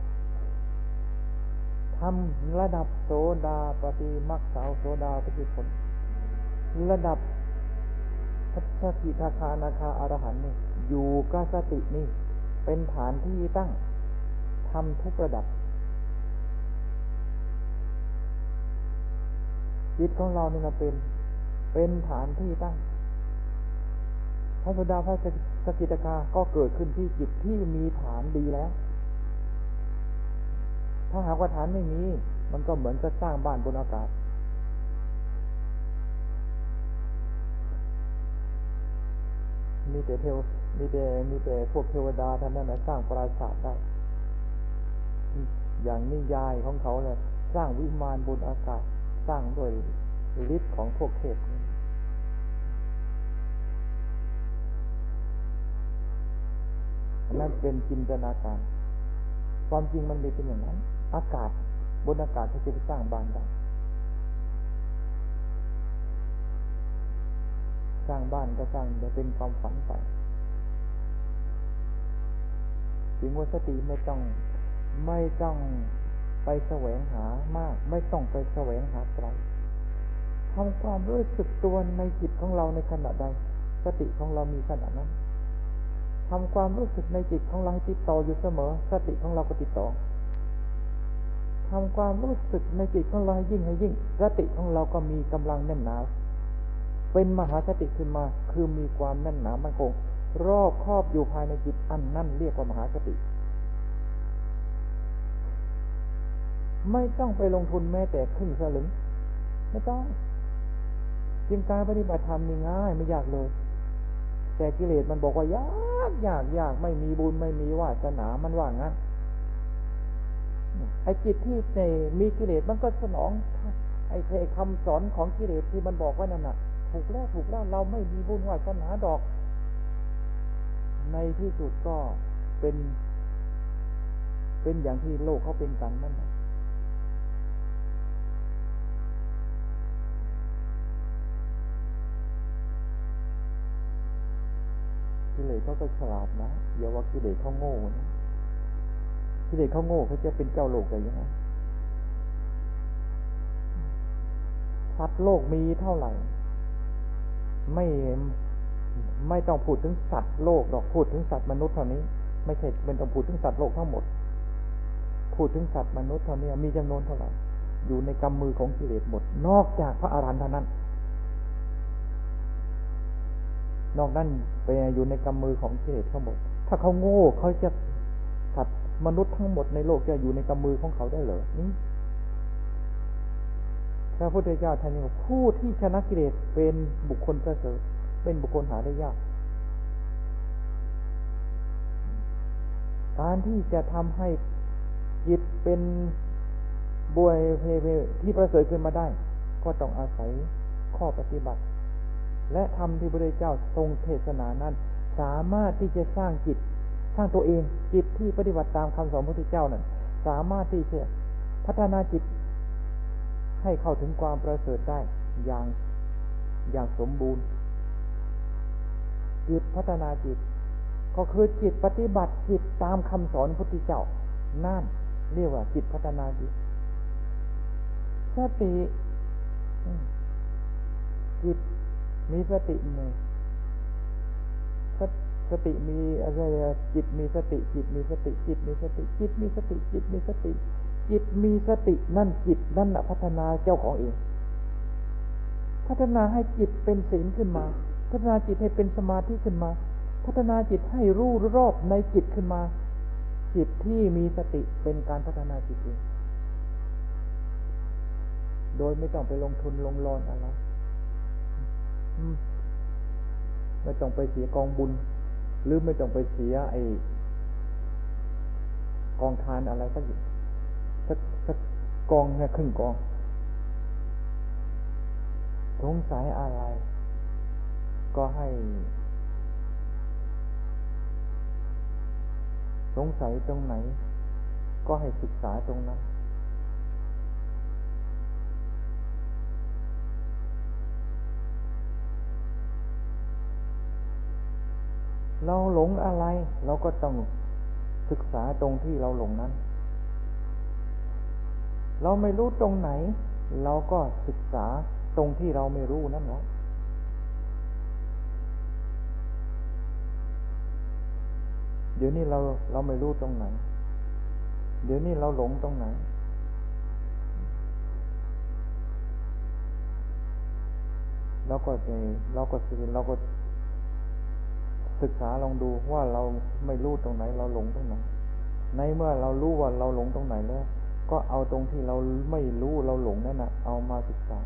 Speaker 1: ทำระดับโสดาปฏิมักสาวโสดาปฏิผล ระดับพัชกิทาคานาคาอารหันนี่อยู่กับสตินี่ เป็นฐานที่ตั้งทำทุกระดับ จิตของเราเนี่ยเป็น เป็นฐานที่ตั้ง พระสุดาพระสกิตาคาก็เกิดขึ้นที่จิตที่มีฐานดีแล้ว ถ้าหากว่าฐานไม่มี มันก็เหมือนจะสร้างบ้านบนอากาศ มีแต่เทวมีแต่มีแต่พวกเทวดาท่านนั้นนสร้างปราสาทได้ อย่างนิยายของเขาเลยสร้างวิมานบนอากาศ สร้างด้วย ฤทธิ์ของพวกเทพนั่นเป็นจินตนาการ ความจริงมันไม่เป็นอย่างนั้น อากาศบนอากาศเขาจะไปสร้างบ้านได้ สร้างบ้านก็สร้างแต่เป็นความฝันไปถึงว่าสติไม่ต้องไม่ต้องไปแสวงหามาก ไม่ต้องไปแสวงหาไกล ทำความรู้สึกตัวในจิตของเราในขณะใด สติของเรามีขณะนั้นทำความรู้สึกในจิตของเราให้ติดต่ออยู่เสมอ สติของเราก็ติดต่อทำความรู้สึกในจิตของเราให้ยิ่งให้ยิ่ง สติของเราก็มีกำลังแน่นหนา เป็นมหาสติขึ้นมา คือมีความแน่นหนามั่นคง รอบครอบอยู่ภายในจิตอันนั่นเรียกว่ามหาสติ ไม่ต้องไปลงทุนแม้แต่ครึ่งสลึงไม่ต้อง จึงการปฏิบัติธรรมนี่ง่ายไม่ยากเลย แต่กิเลสมันบอกว่ายากยากยากไม่มีบุญไม่มีวาสนามันว่างั้นไอ้จิตที่ในมีกิเลสมันก็สนอง ไอ้คำสอนของกิเลสที่มันบอกว่านั่นน่ะ ถูกแล้วถูกแล้วเราไม่มีบุญวาสนาดอก ในที่สุดก็เป็น เป็นอย่างที่โลกเขาเป็นกันนั่นแหละ กิเลสเขาก็ฉลาดนะอย่าว่ากิเลสเขาโง่นะกิเลสเขาโง่เขาจะเป็นเจ้าโลกอะไรยังไงสัตว์โลกมีเท่าไหร่ ไม่ไม่ต้องพูดถึงสัตว์โลกหรอกพูดถึงสัตว์มนุษย์เท่านี้ ไม่ใช่เป็นต้องพูดถึงสัตว์โลกทั้งหมด พูดถึงสัตว์มนุษย์เท่านี้มีจำนวนเท่าไหร่ อยู่ในกำมือของกิเลสหมด นอกจากพระอารหันต์เท่านั้น นอกนั้นไปอยู่ในกำมือของเิเลสทั้งหมด ถ้าเขาโง่เขาจะสัตว์มนุษย์ทั้งหมดในโลกจะอยู่ในกำมือของเขาได้เหรอนี่พระพุทธเจ้าท่านบอกผู้ที่ชนะกิเลสเป็นบุคคลประเสริฐเป็นบุคคลหาได้ยาก การที่จะทำให้จิตเป็นบวยเพเพที่ประเสริฐขึ้นมาได้ ก็ต้องอาศัยข้อปฏิบัติ และธรรมที่พระเจ้าทรงเทศนานั้น สามารถที่จะสร้างจิตสทั้งตัวเองจิตที่ปฏิบัติตามคำสอนพระพุทธเจ้านั้นสามารถที่จะพัฒนาจิต ให้เข้าถึงความประเสริฐได้อย่างอย่างสมบูรณ์ จิตพัฒนาจิต ก็คือจิตปฏิบัติจิตตามคำสอนพุทธเจ้า นั่นเรียกว่าจิตพัฒนาจิตสติจิต มีสติหนึ่งสติมีอะไรจิตมีสติ จิตมีสติ จิตมีสติ จิตมีสติ จิตมีสติ จิตมีสตินั่นจิตนั่นแหละพัฒนาเจ้าของเอง พัฒนาให้จิตเป็นศีลขึ้นมา พัฒนาจิตให้เป็นสมาธิขึ้นมา พัฒนาจิตให้รู้รอบในจิตขึ้นมา จิตที่มีสติเป็นการพัฒนาจิตเอง โดยไม่ต้องไปลงทุนลงรอนอะไร ไม่ต้องไปเสียกองบุญ หรือไม่ต้องไปเสียไอ้กองทานอะไรสักสักสักกองเนี่ยครึ่งกอง สงสัยอะไร ก็ให้ สงสัยตรงไหน ก็ให้ศึกษาตรงนั้น เราหลงอะไร เราก็ต้องศึกษาตรงที่เราหลงนั้น เราไม่รู้ตรงไหน เราก็ศึกษาตรงที่เราไม่รู้นั่นแหละเดี๋ยวนี้เราเราไม่รู้ตรงไหน เดี๋ยวนี้เราหลงตรงไหน เราก็เราก็สื่อเราก็ ศึกษาลองดูว่าเราไม่รู้ตรงไหน เราหลงตรงไหน ในเมื่อเรารู้ว่าเราหลงตรงไหนแล้ว ก็เอาตรงที่เราไม่รู้เราหลงนั่นนะเอามาศึกษา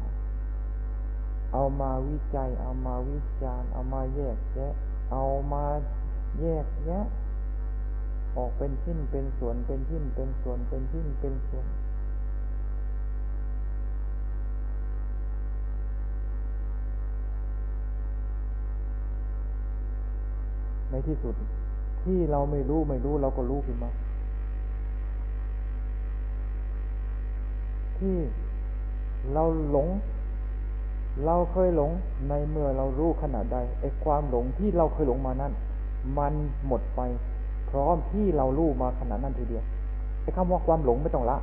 Speaker 1: เอามาวิจัย เอามาวิจารณ์เอามาแยกแยะ เอามาแยกแยะ ออกเป็นชิ้นเป็นส่วนเป็นชิ้นเป็นส่วนเป็นชิ้นเป็นส่วน ในที่สุด ที่เราไม่รู้ไม่รู้เราก็รู้ขึ้นมา ที่เราหลง เราเคยหลงในเมื่อเรารู้ขนาดใดไอ้ความหลงที่เราเคยหลงมานั้นมันหมดไป พร้อมที่เรารู้มาขนาดนั้นทีเดียวไอ้คำว่าความหลงไม่ต้องละ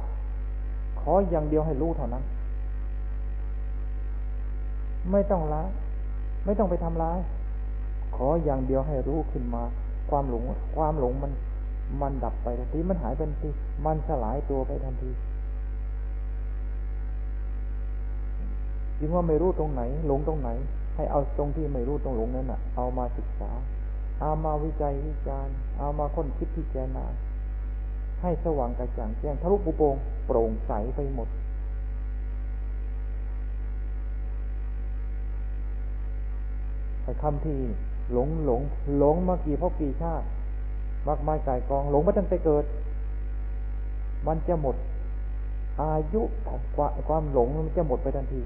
Speaker 1: ขออย่างเดียวให้รู้เท่านั้น ไม่ต้องละ ไม่ต้องไปทำร้าย ขออย่างเดียวให้รู้ขึ้นมา ความหลง ความหลงมัน มันดับไปทันที มันหายไปทันที มันสลายตัวไปทันทีจึงว่าไม่รู้ตรงไหน หลงตรงไหน ให้เอาตรงที่ไม่รู้ตรงหลงนั้นอะ เอามาศึกษา เอามาวิจัยวิจารณ์ เอามาค้นคิดพิจารณาให้สว่างกระจ่างแจ้งทะลุปุโปงโปร่งใสไปหมด ไอ้คำที่หลงหลง หลงมากี่พบกี่ชาติมากมายกายกอง หลงมาตั้งแต่เกิด มันจะหมด อายุความหลงมันจะหมดไปทันที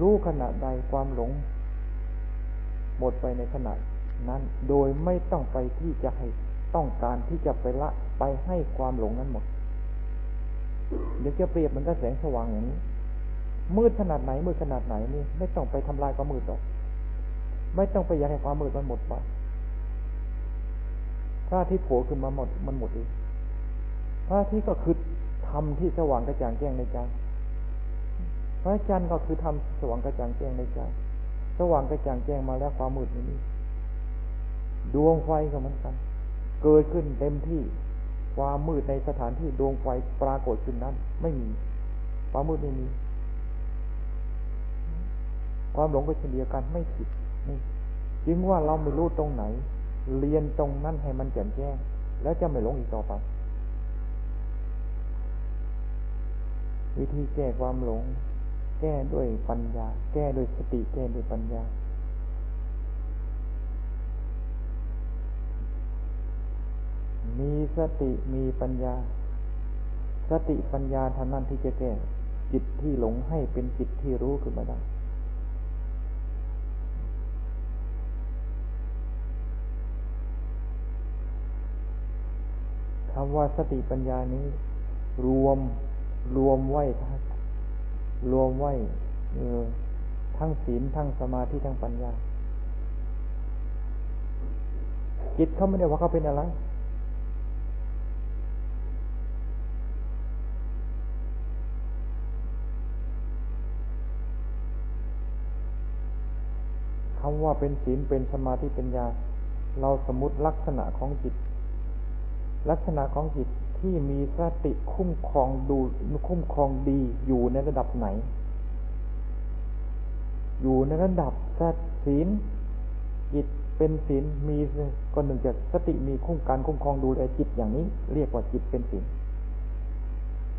Speaker 1: รู้ขณะใดความหลง หมดไปในขณะนั้น โดยไม่ต้องไปที่จะให้ต้องการที่จะไปละไปให้ความหลงนั้นหมด เดี๋ยวจะเปรียบมันก็แสงสว่างอย่างนี้ มืดขนาดไหน มืดขนาดไหนนี่ ไม่ต้องไปทำลายความมืดหรอก ไม่ต้องไปอยากให้ความมืดมันหมดไปพระที่โผล่ขึ้นมาหมดมันหมดเองพระที่ก็คือทำที่สว่างกระจ่างแจ้งในใจพระจันทร์ก็คือทำสว่างกระจ่างแจ้งในใจสว่างกระจ่างแจ้งมาแล้วความมืดไม่มีดวงไฟก็เหมือนกัน เกิดขึ้นเต็มที่ความมืดในสถานที่ดวงไฟปรากฏขึ้นนั้น ไม่มี ความมืดไม่มี ความหลงก็เช่นเดียวกันไม่ผิดนี่จึงว่าเราไม่รู้ตรงไหน เรียนตรงนั้นให้มันแจ่มแจ้ง แล้วจะไม่หลงอีกต่อไป วิธีแก้ความหลง แก้ด้วยปัญญา แก้ด้วยสติแก้ด้วยปัญญา มีสติมีปัญญา สติปัญญาเท่านั้นที่จะแก้จิตที่หลงให้เป็นจิตที่รู้ขึ้นมาได้ คำว่าสติปัญญานี้ รวมรวมไว้ทั้งรวมไว้เออทั้งศีลทั้งสมาธิทั้งปัญญา จิตเขาไม่ได้ว่าเขาเป็นอะไร คำว่าเป็นศีลเป็นสมาธิเป็นญา เราสมมติลักษณะของจิต ลักษณะของจิตที่มีสติคุ้มครองดูคุ้มครองดีอยู่ในระดับไหน อยู่ในระดับสศีลจิตเป็นศีลมีก็หนึ่งจากสติมีคุ้มการคุ้มครองดูแลจิตอย่างนี้ เรียกว่าจิตเป็นศีล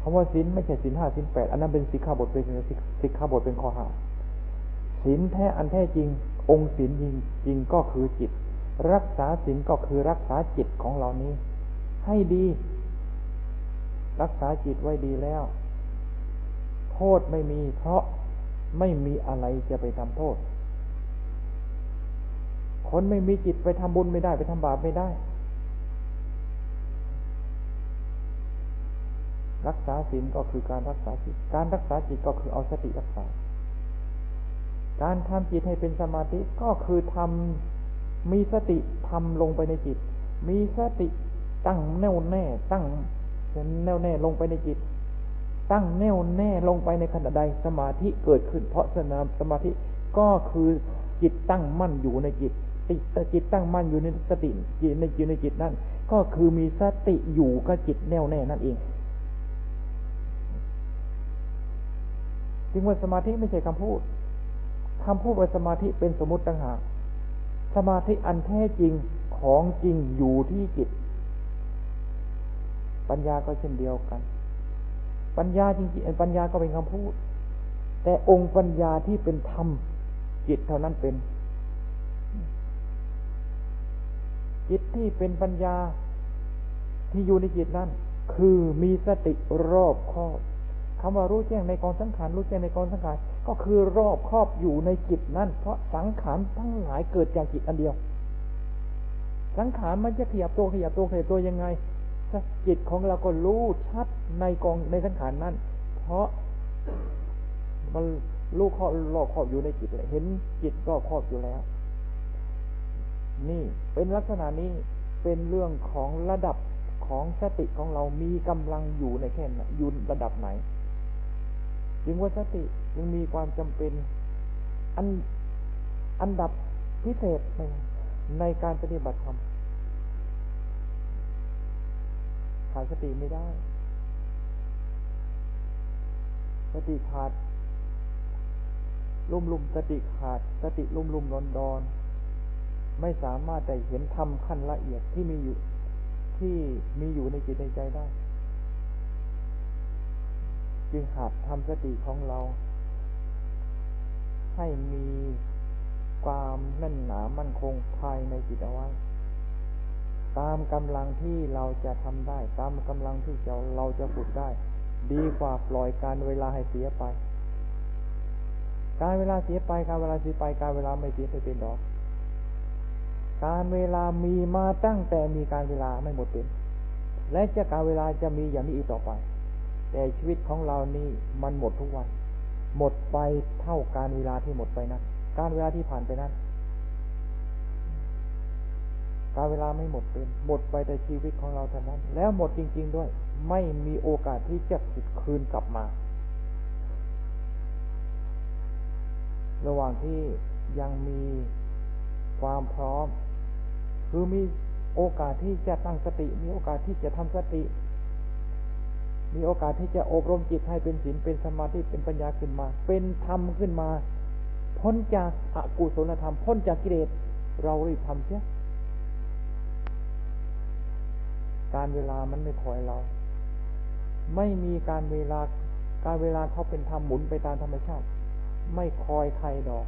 Speaker 1: คำว่าศีลไม่ใช่ศีลห้าศีลแปดอันนั้นเป็นสิกขาบทเป็นสิกขาบทเป็นข้อห้าศีลแท้อันแท้จริง องค์ศีลจริงจริงก็คือจิต รักษาศีลก็คือรักษาจิตของเรานี้ ให้ดี รักษาจิตไว้ดีแล้ว โทษไม่มี เพราะไม่มีอะไรจะไปทำโทษ คนไม่มีจิตไปทำบุญไม่ได้ไปทำบาปไม่ได้ รักษาศีลก็คือการรักษาจิต การรักษาจิตก็คือเอาสติรักษา การทำจิตให้เป็นสมาธิก็คือทำมีสติทำลงไปในจิต มีสติ ตั้งแน่วแน่ ตั้งแน่วแน่ลงไปในจิต ตั้งแน่วแน่ลงไปในขณะใดสมาธิเกิดขึ้น เพราะสนามสมาธิก็คือจิตตั้งมั่นอยู่ในจิตติจิตตั้งมั่นอยู่ในสติจิตในจิตในจิตนั่นก็คือมีสติอยู่กับจิตแน่วแน่นั่นเองจึงว่าสมาธิไม่ใช่คำพูดคำพูดว่าสมาธิเป็นสมมติต่างหากสมาธิอันแท้จริงของจริงอยู่ที่จิต ปัญญาก็เช่นเดียวกัน ปัญญาจริงๆปัญญาก็เป็นคำพูด แต่องค์ปัญญาที่เป็นธรรมจิตเท่านั้นเป็น จิตที่เป็นปัญญาที่อยู่ในจิตนั้น คือมีสติรอบครอบคำว่ารู้แจ้งในกองสังขารรู้แจ้งในกองสังขารก็คือรอบครอบอยู่ในจิตนั้นเพราะสังขารทั้งหลายเกิดจากจิตอันเดียว สังขารมันจะขยับตัวขยับตัวขยับตัวยังไง จิตของเราก็รู้ชัดในกองในสังขารนั้น เพราะมันรู้ข้อรอบครอบอยู่ในจิตเลยเห็นจิตรอบครอบอยู่แล้ว นี่เป็นลักษณะนี้เป็นเรื่องของระดับของสติของเรามีกำลังอยู่ในแค่ไหนยู่ระดับไหน จึงว่าสติจึงมีความจำเป็น อันอันดับพิเศษในในการปฏิบัติธรรม ขาดสติไม่ได้ สติขาด ลุ่มลุ่มสติขาด สติลุ่มลุ่มนอนดอนไม่สามารถจะเห็นธรรมขั้นละเอียดที่มีอยู่ที่มีอยู่ในจิตในใจได้ จึงหัดทำสติของเรา ให้มีความแน่นหนามั่นคงภายในจิตเอาไว้ ตามกำลังที่เราจะทำได้ ตามกำลังที่เราเราจะฝึกได้ ดีกว่าปล่อยการเวลาให้เสียไป การเวลาเสียไปการเวลาเสียไปการเวลาไม่เสียไปเป็นดอก การเวลามีมาตั้งแต่มีการเวลาไม่หมดเป็น และจะการเวลาจะมีอย่างนี้อีกต่อไป แต่ชีวิตของเรานี่มันหมดทุกวัน หมดไปเท่าการเวลาที่หมดไปนั้นการเวลาที่ผ่านไปนั้น กาเวลาไม่หมดเป็นหมดไปแต่ชีวิตของเราเท่านั้น แล้วหมดจริง ๆด้วย ไม่มีโอกาสที่จะติดคืนกลับมา ระหว่างที่ยังมีความพร้อม คือมีโอกาสที่จะตั้งสติ มีโอกาสที่จะทำสติ มีโอกาสที่จะอบรมจิตให้เป็นศีลเป็นสมาธิเป็นปัญญาขึ้นมา เป็นธรรมขึ้นมา พ้นจากอกุศลธรรม พ้นจากกิเลสเรารีบทำเสีย การเวลามันไม่คอยเรา ไม่มีการเวลา การเวลาเขาเป็นธรรมหมุนไปตามธรรมชาติ ไม่คอยใครดอก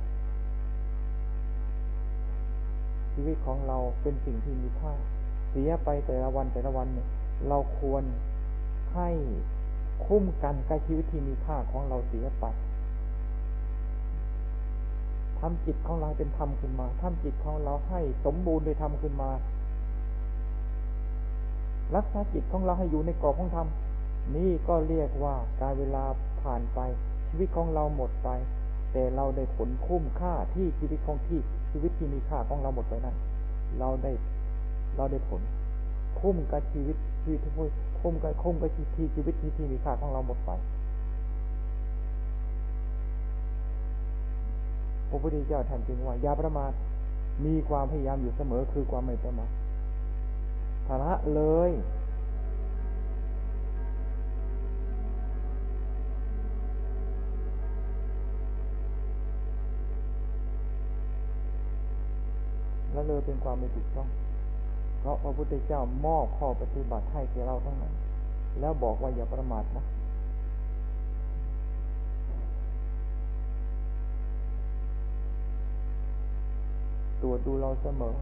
Speaker 1: ชีวิตของเราเป็นสิ่งที่มีค่าเสียไปแต่ละวันแต่ละวันเนี่ยเราควรให้คุ้มกันกับชีวิตที่มีค่าของเราเสียไปทำจิตของเราเป็นธรรมขึ้นมาทำจิตของเราให้สมบูรณ์โดยธรรมขึ้นมา รักษาจิตของเราให้อยู่ในกรอบของธรรมนี่ก็เรียกว่าการเวลาผ่านไปชีวิตของเราหมดไป แต่เราได้ผลคุ้มค่าที่ชีวิตของที่ชีวิตที่มีค่าของเราหมดไปนั้นเราได้เราได้ผล คุ้มกับชีวิตที่ทุกคุ้มกับคุ้มกับที่ชีวิตที่ที่มีค่าของเราหมดไปพระพุทธเจ้าท่านจึงว่าอย่าประมาทมีความพยายามอยู่เสมอคือความไม่ประมาทาระเลย และเลยเป็นความไม่ถูกต้อง เพราะพระพุทธเจ้ามอบข้อปฏิบัติให้แก่เราทั้งนั้น แล้วบอกว่าอย่าประมาทนะตรวจดูเราเสมอ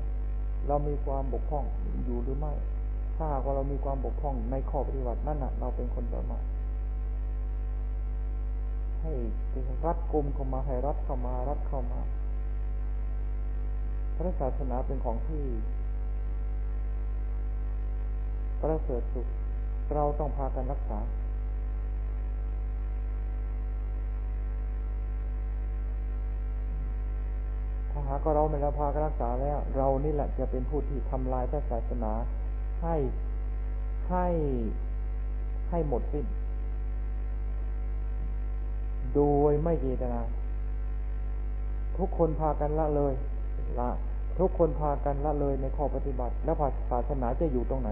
Speaker 1: เรามีความบกพร่องอยู่หรือไม่ ถ้าหากว่าเรามีความบกพร่องในข้อปฏิบัตินั่นน่ะ เราเป็นคนประมาทให้รัดกลุ่มเข้ามาให้รัดเข้ามารัดเข้ามาพระศาสนาเป็นของที่ประเสริฐสุด เราต้องพากันรักษา ถ้าหากเราไม่ละพากันรักษาแล้ว เรานี่แหละจะเป็นผู้ที่ทำลายพระศาสนา ให้ให้ให้หมดสิ้น โดยไม่เจตนา ทุกคนพากันละเลยละทุกคนพากันละเลยในข้อปฏิบัติ แล้วศาสนาจะอยู่ตรงไหน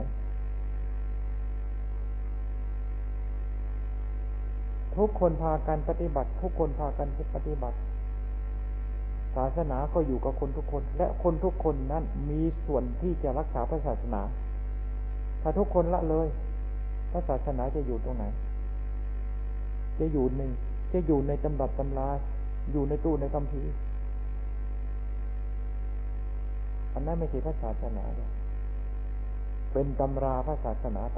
Speaker 1: ทุกคนพากันปฏิบัติ ทุกคนพากันปฏิบัติ ศาสนาก็อยู่กับคนทุกคน และคนทุกคนนั้นมีส่วนที่จะรักษาพระศาสนา ถ้าทุกคนละเลย พระศาสนาจะอยู่ตรงไหน จะอยู่ในจะอยู่ในตำรับตำราอยู่ในตู้ในคำพีอันนั้นไม่ใช่พระศาสนาเลยเป็นตำราพระศาสนาไป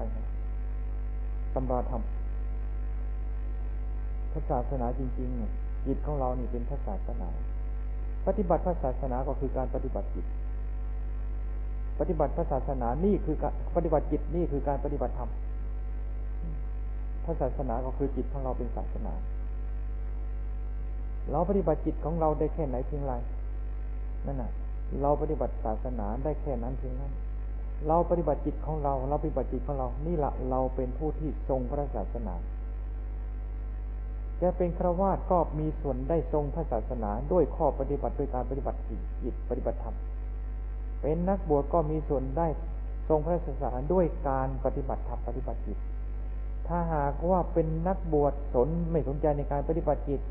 Speaker 1: ตำราธรรมพระศาสนาจริงๆจิตของเรานี่เป็นพระศาสนา ปฏิบัติพระศาสนาก็คือการปฏิบัติจิต ปฏิบัติพระศาสนานี่คือการปฏิบัติจิตนี่คือการปฏิบัติธรรมพระศาสนาก็คือจิตของเราเป็นศาสนา เราปฏิบัติจิตของเราได้แค่ไหนเพียงไรนั่นแหะเราปฏิบัติศาสนาได้แค่นั้นเพียงนั้น เราปฏิบัติจิตของเรา เราปฏิบัติจิตของเรา นี่แหละเราเป็นผู้ที่ทรงพระศาสนา จะเป็นครวาสก็มีส่วนได้ทรงพระศาสนาด้วยข้อปฏิบัติด้วยการปฏิบัติจิตปฏิบัติธรรม เป็นนักบวชก็มีส่วนได้ทรงพระศาสนาด้วยการปฏิบัติธรรมปฏิบัติจิต ถ้าหากว่าเป็นนักบวชสนไม่สนใจในการปฏิบัติจิต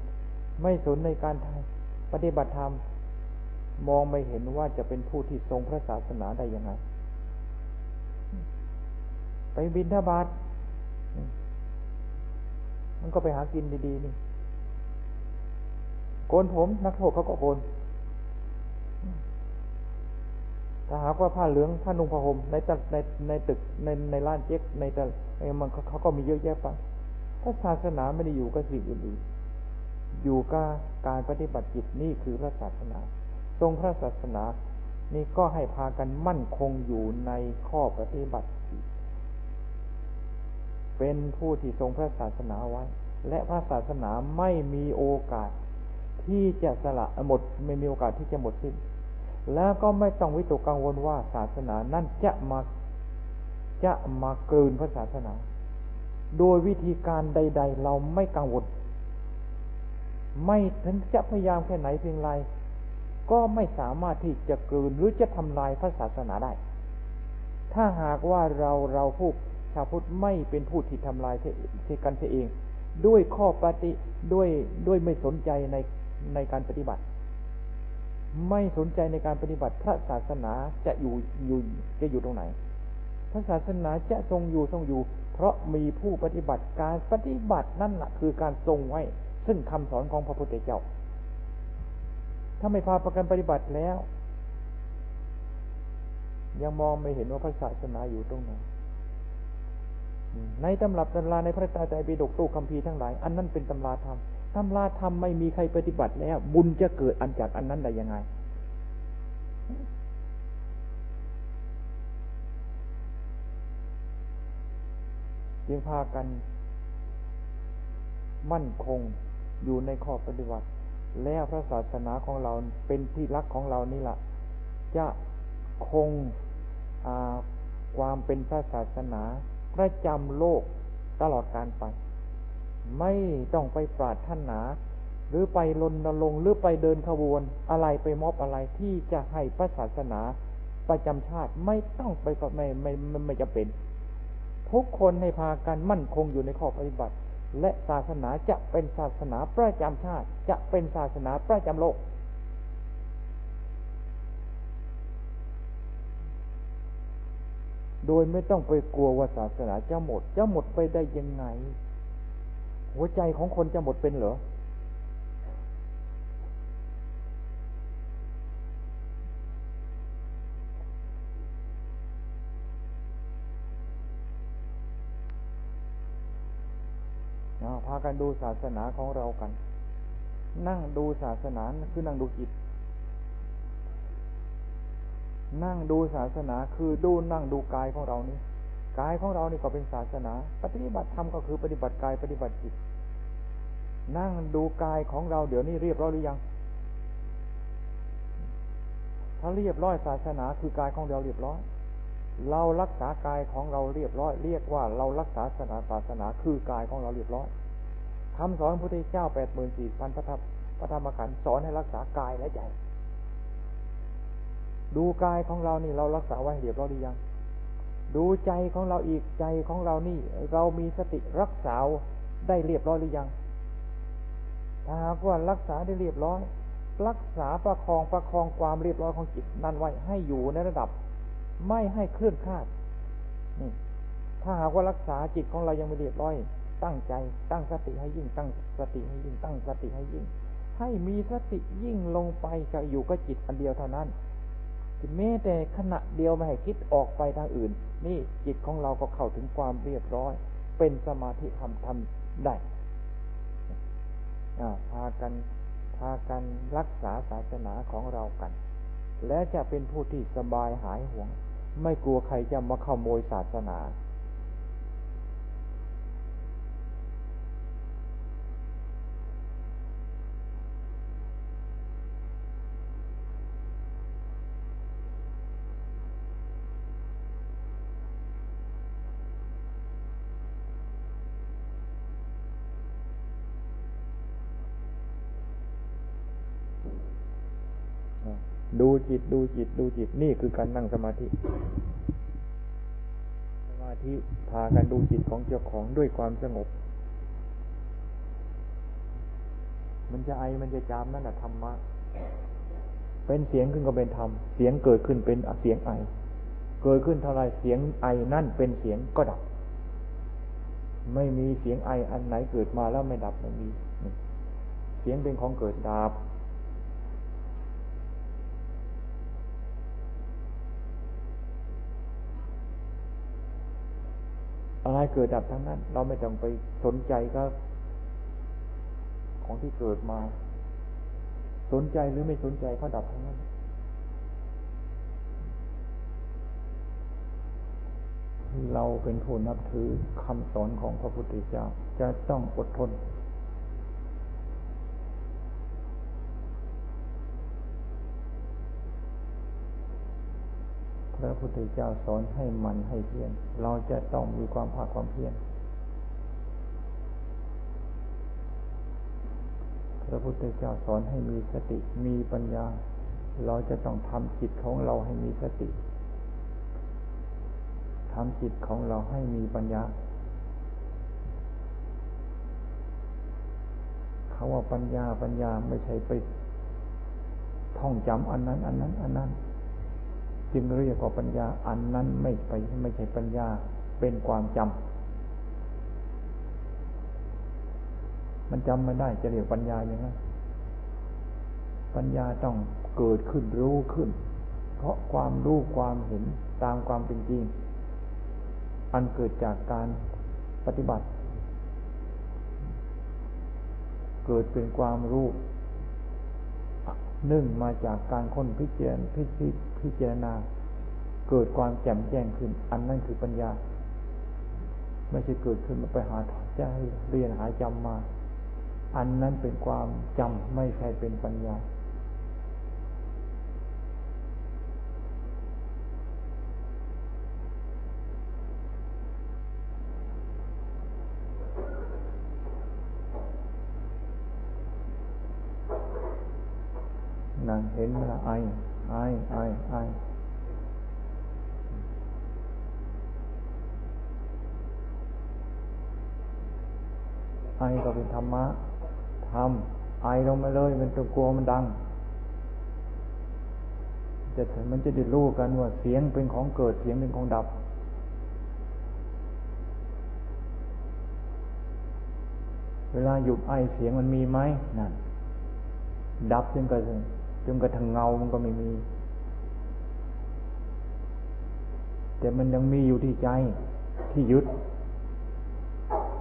Speaker 1: ไม่สนในการปฏิบัติธรรม มองไม่เห็นว่าจะเป็นผู้ที่ทรงพระศาสนาได้ยังไง ไปบินทบาท มันก็ไปหากินดีๆนี่ โกนผม นักโทษเขาก็โกนถ้าหากว่าผ้าเหลืองผ้านุ่งผ้าห่มในตึกในในตึกในในร้านเจ๊กในแต่มันเขาก็มีเยอะแยะไปพระศาสนาไม่ได้อยู่กับสิ่งอื่นๆอยู่กับการปฏิบัติจิตนี่คือพระศาสนา ทรงพระศาสนา นี่ก็ให้พากันมั่นคงอยู่ในข้อปฏิบัติ เป็นผู้ที่ทรงพระศาสนาไว้ และพระศาสนาไม่มีโอกาส ที่จะสละหมดไม่มีโอกาสที่จะหมดสิ้น แล้วก็ไม่ต้องวิตกกังวลว่าศาสนานั่นจะมาจะมากลืนพระศาสนา โดยวิธีการใด ๆ เราไม่กังวล ไม่ถึงจะพยายามแค่ไหนเพียงไรก็ไม่สามารถที่จะกลืนหรือจะทำลายพระศาสนาได้ ถ้าหากว่าเราเราผู้ ชาวพุทธไม่เป็นผู้ที่ทำลายเทกันเอง ด้วยข้อปฏิด้วยด้วยไม่สนใจในในการปฏิบัติ ไม่สนใจในการปฏิบัติ พระศาสนาจะอยู่อยู่จะอยู่ตรงไหน พระศาสนาจะทรงอยู่ทรงอยู่ เพราะมีผู้ปฏิบัติการปฏิบัตินั่นแหละคือการทรงไว้ ซึ่งคำสอนของพระพุทธเจ้า ถ้าไม่พาประกันปฏิบัติแล้ว ยังมองไม่เห็นว่าพระศาสนาอยู่ตรงไหน ในตำรับตำราในพระตาใจปิฎกตู้คัมภีร์ทั้งหลาย อันนั้นเป็นตำราธรรมตำราธรรมไม่มีใครปฏิบัติแล้ว บุญจะเกิดอันจากอันนั้นได้ยังไง จึงพากัน มั่นคงอยู่ในข้อปฏิบัติ แล้วพระศาสนาของเราเป็นที่รักของเรานี่แหละจะคงความเป็นพระศาสนา ประจำโลกตลอดการไป ไม่ต้องไปปราดท่านหนา หรือไปลนลงหรือไปเดินขบวนอะไรไปมอบอะไรที่จะให้พระศาสนาประจำชาติไม่ต้องไปไม่ไม่ไม่ไม่จะเป็น ทุกคนให้พากันมั่นคงอยู่ในข้อปฏิบัติ และศาสนาจะเป็นศาสนาประจำชาติ จะเป็นศาสนาประจำโลก โดยไม่ต้องไปกลัวว่าศาสนาจะหมด จะหมดไปได้ยังไง หัวใจของคนจะหมดเป็นเหรอ พากันดูศาสนาของเรากัน นั่งดูศาสนาคือนั่งดูจิต นั่งดูศาสนาคือดูนั่งดูกายของเรานี่กายของเรานี่ก็เป็นศาสนา ปฏิบัติธรรมก็คือปฏิบัติกายปฏิบัติจิต นั่งดูกายของเราเดี๋ยวนี้เรียบร้อยหรือยัง ถ้าเรียบร้อยศาสนาคือกายของเราเรียบร้อย เรารักษากายของเราเรียบร้อย เรียกว่าเรารักษาศาสนาศาสนาคือกายของเราเรียบร้อยคำสอนพระพุทธเจ้าแปดหมื่นสี่พันพระธรรมพระธรรมขันธ์สอนให้รักษากายและใจ ดูกายของเรานี่เรารักษาไว้เรียบร้อยหรือยัง ดูใจของเราอีกใจของเรานี่ เรามีสติรักษาได้เรียบร้อยหรือยัง ถ้าหากว่ารักษาได้เรียบร้อย รักษาประคองประคองความเรียบร้อยของจิตนั้นไว้ให้อยู่ในระดับ ไม่ให้เคลื่อนคลาดนี่ถ้าหากว่ารักษาจิตของเรายังไม่เรียบร้อย ตั้งใจ ตั้งสติให้ยิ่ง ตั้งสติให้ยิ่ง ตั้งสติให้ยิ่ง ให้มีสติยิ่งลงไปจะอยู่กับจิตอันเดียวเท่านั้น แม้แต่ขณะเดียวไม่ให้คิดออกไปทางอื่น นี่จิตของเราก็เข้าถึงความเรียบร้อย เป็นสมาธิทำทำได้พากันพากันรักษาศาสนาของเรากัน และจะเป็นผู้ที่สบายหายห่วง ไม่กลัวใครจะมาขโมยศาสนา ดูจิตดูจิตดูจิตนี่คือการนั่งสมาธิ สมาธิพากันดูจิตของเจ้าของด้วยความสงบ มันจะไอมันจะจามนั่นแหละธรรมะเป็นเสียงขึ้นก็เป็นธรรม เสียงเกิดขึ้นเป็นเสียงไอ เกิดขึ้นเท่าไรเสียงไอนั่นเป็นเสียงก็ดับ ไม่มีเสียงไออันไหนเกิดมาแล้วไม่ดับไม่มี เสียงเป็นของเกิดดับอะไร เกิดดับทั้งนั้น เราไม่ต้องไปสนใจก็ของที่เกิดมา สนใจหรือไม่สนใจเขาดับทั้งนั้นเราเป็นผู้นับถือคำสอนของพระพุทธเจ้าจะต้องอดทนพ ระพุทธเจ้าสอนให้มันให้เพียรเราจะต้องมีความภาคความเพียรพระพุทธเจ้าสอนให้มีสติมีปัญญา เราจะต้องทำจิตของเราให้มีสติทำจิตของเราให้มีปัญญาเขาว่าปัญญาปัญญาไม่ใช่ไปท่องจำอันนั้น อันนั้น อันนั้น จึงเรียกว่าปัญญา อันนั้นไม่ไปไม่ใช่ปัญญาเป็นความจำมันจำไม่ได้จะเรียกปัญญาอย่างนั้นปัญญาต้องเกิดขึ้นรู้ขึ้น เพราะความรู้ความเห็นตามความเป็นจริง อันเกิดจากการปฏิบัติ เกิดเป็นความรู้ นึ่งมาจากการค้นพิจารณาพิจารณา เกิดความแจ่มแจ้งขึ้น อันนั้นคือปัญญา ไม่ใช่เกิดขึ้นมาไปหาใจเรียนหาจำมา อันนั้นเป็นความจำไม่ใช่เป็นปัญญานั่งเห็นละ ไอไอไอไอไอก็เป็นธรรมะทำไอลงมาเลยมันตัวกลัวมันดังจะมันจะได้รู้กันว่าเสียงเป็นของเกิดเสียงเป็นของดับ เวลาหยุดไอเสียงมันมีไหมนั่นดับจนกระทั่ง จนกระทั่งเงามันก็ไม่มี แต่มันยังมีอยู่ที่ใจที่ยึด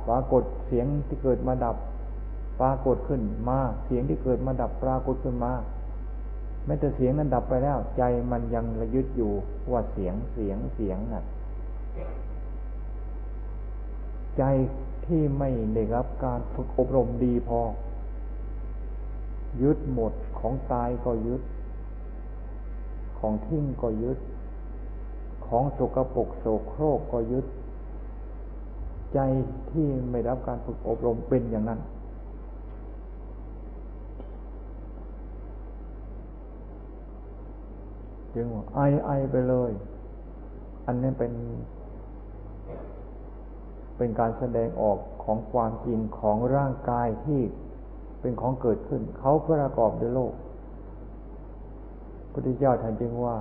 Speaker 1: ปรากฏเสียงที่เกิดมาดับ ปรากฏขึ้นมา เสียงที่เกิดมาดับปรากฏขึ้นมาแม้แต่เสียงนั้นดับไปแล้ว ใจมันยังระยึดอยู่ว่าเสียงเสียงเสียงน่ะ ใจที่ไม่ได้รับการฝึกอบรมดีพอ ยึดหมดของตายก็ยึด ของทิ้งก็ยึด ของสกปรกโสโครกก็ยึด ใจที่ไม่รับการฝึกอบรมเป็นอย่างนั้น จึงว่าไอไอไปเลย อันนี้เป็น เป็นการแสดงออกของความจริงของร่างกายที่ เป็นของเกิดขึ้น เขาประกอบด้วยโลกพุทธเจ้าท่านจึงว่า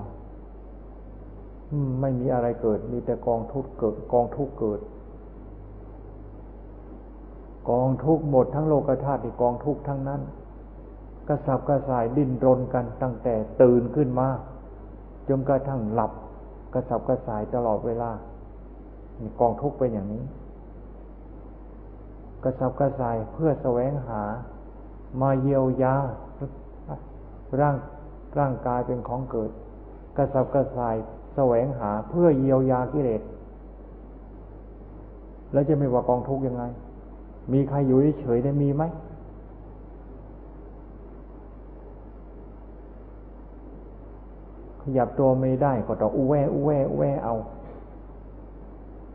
Speaker 1: ไม่มีอะไรเกิด มีแต่กองทุกข์เกิด กองทุกข์เกิด กองทุกหมดทั้งโลกธาตุกองทุกทั้งนั้นกระสับกระส่ายดิ้นรนกันตั้งแต่ตื่นขึ้นมาจนกระทั่งหลับกระสับกระส่ายตลอดเวลากองทุกเป็นอย่างนี้ กระสับกระส่ายเพื่อแสวงหา มาเยียวยาร่างร่างกายเป็นของเกิด กระสับกระส่ายแสวงหาเพื่อเยียวยากิเลสแล้วจะไม่ว่ากองทุกยังไง มีใครอยู่เฉยได้มีไหมขยับตัวไม่ได้ก็ต้องอู้แวอู้แวอู้แวเอา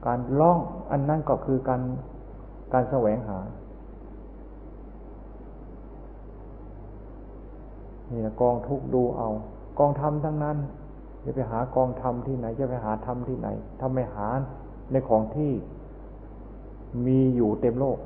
Speaker 1: การล่องอันนั้นก็คือการการแสวงหา นี่นะกองทุกดูเอา กองธรรมทั้งนั้นจะไปหากองธรรมที่ไหนจะไปหาธรรมที่ไหนทำไม่หาในของที่มีอยู่เต็มโลก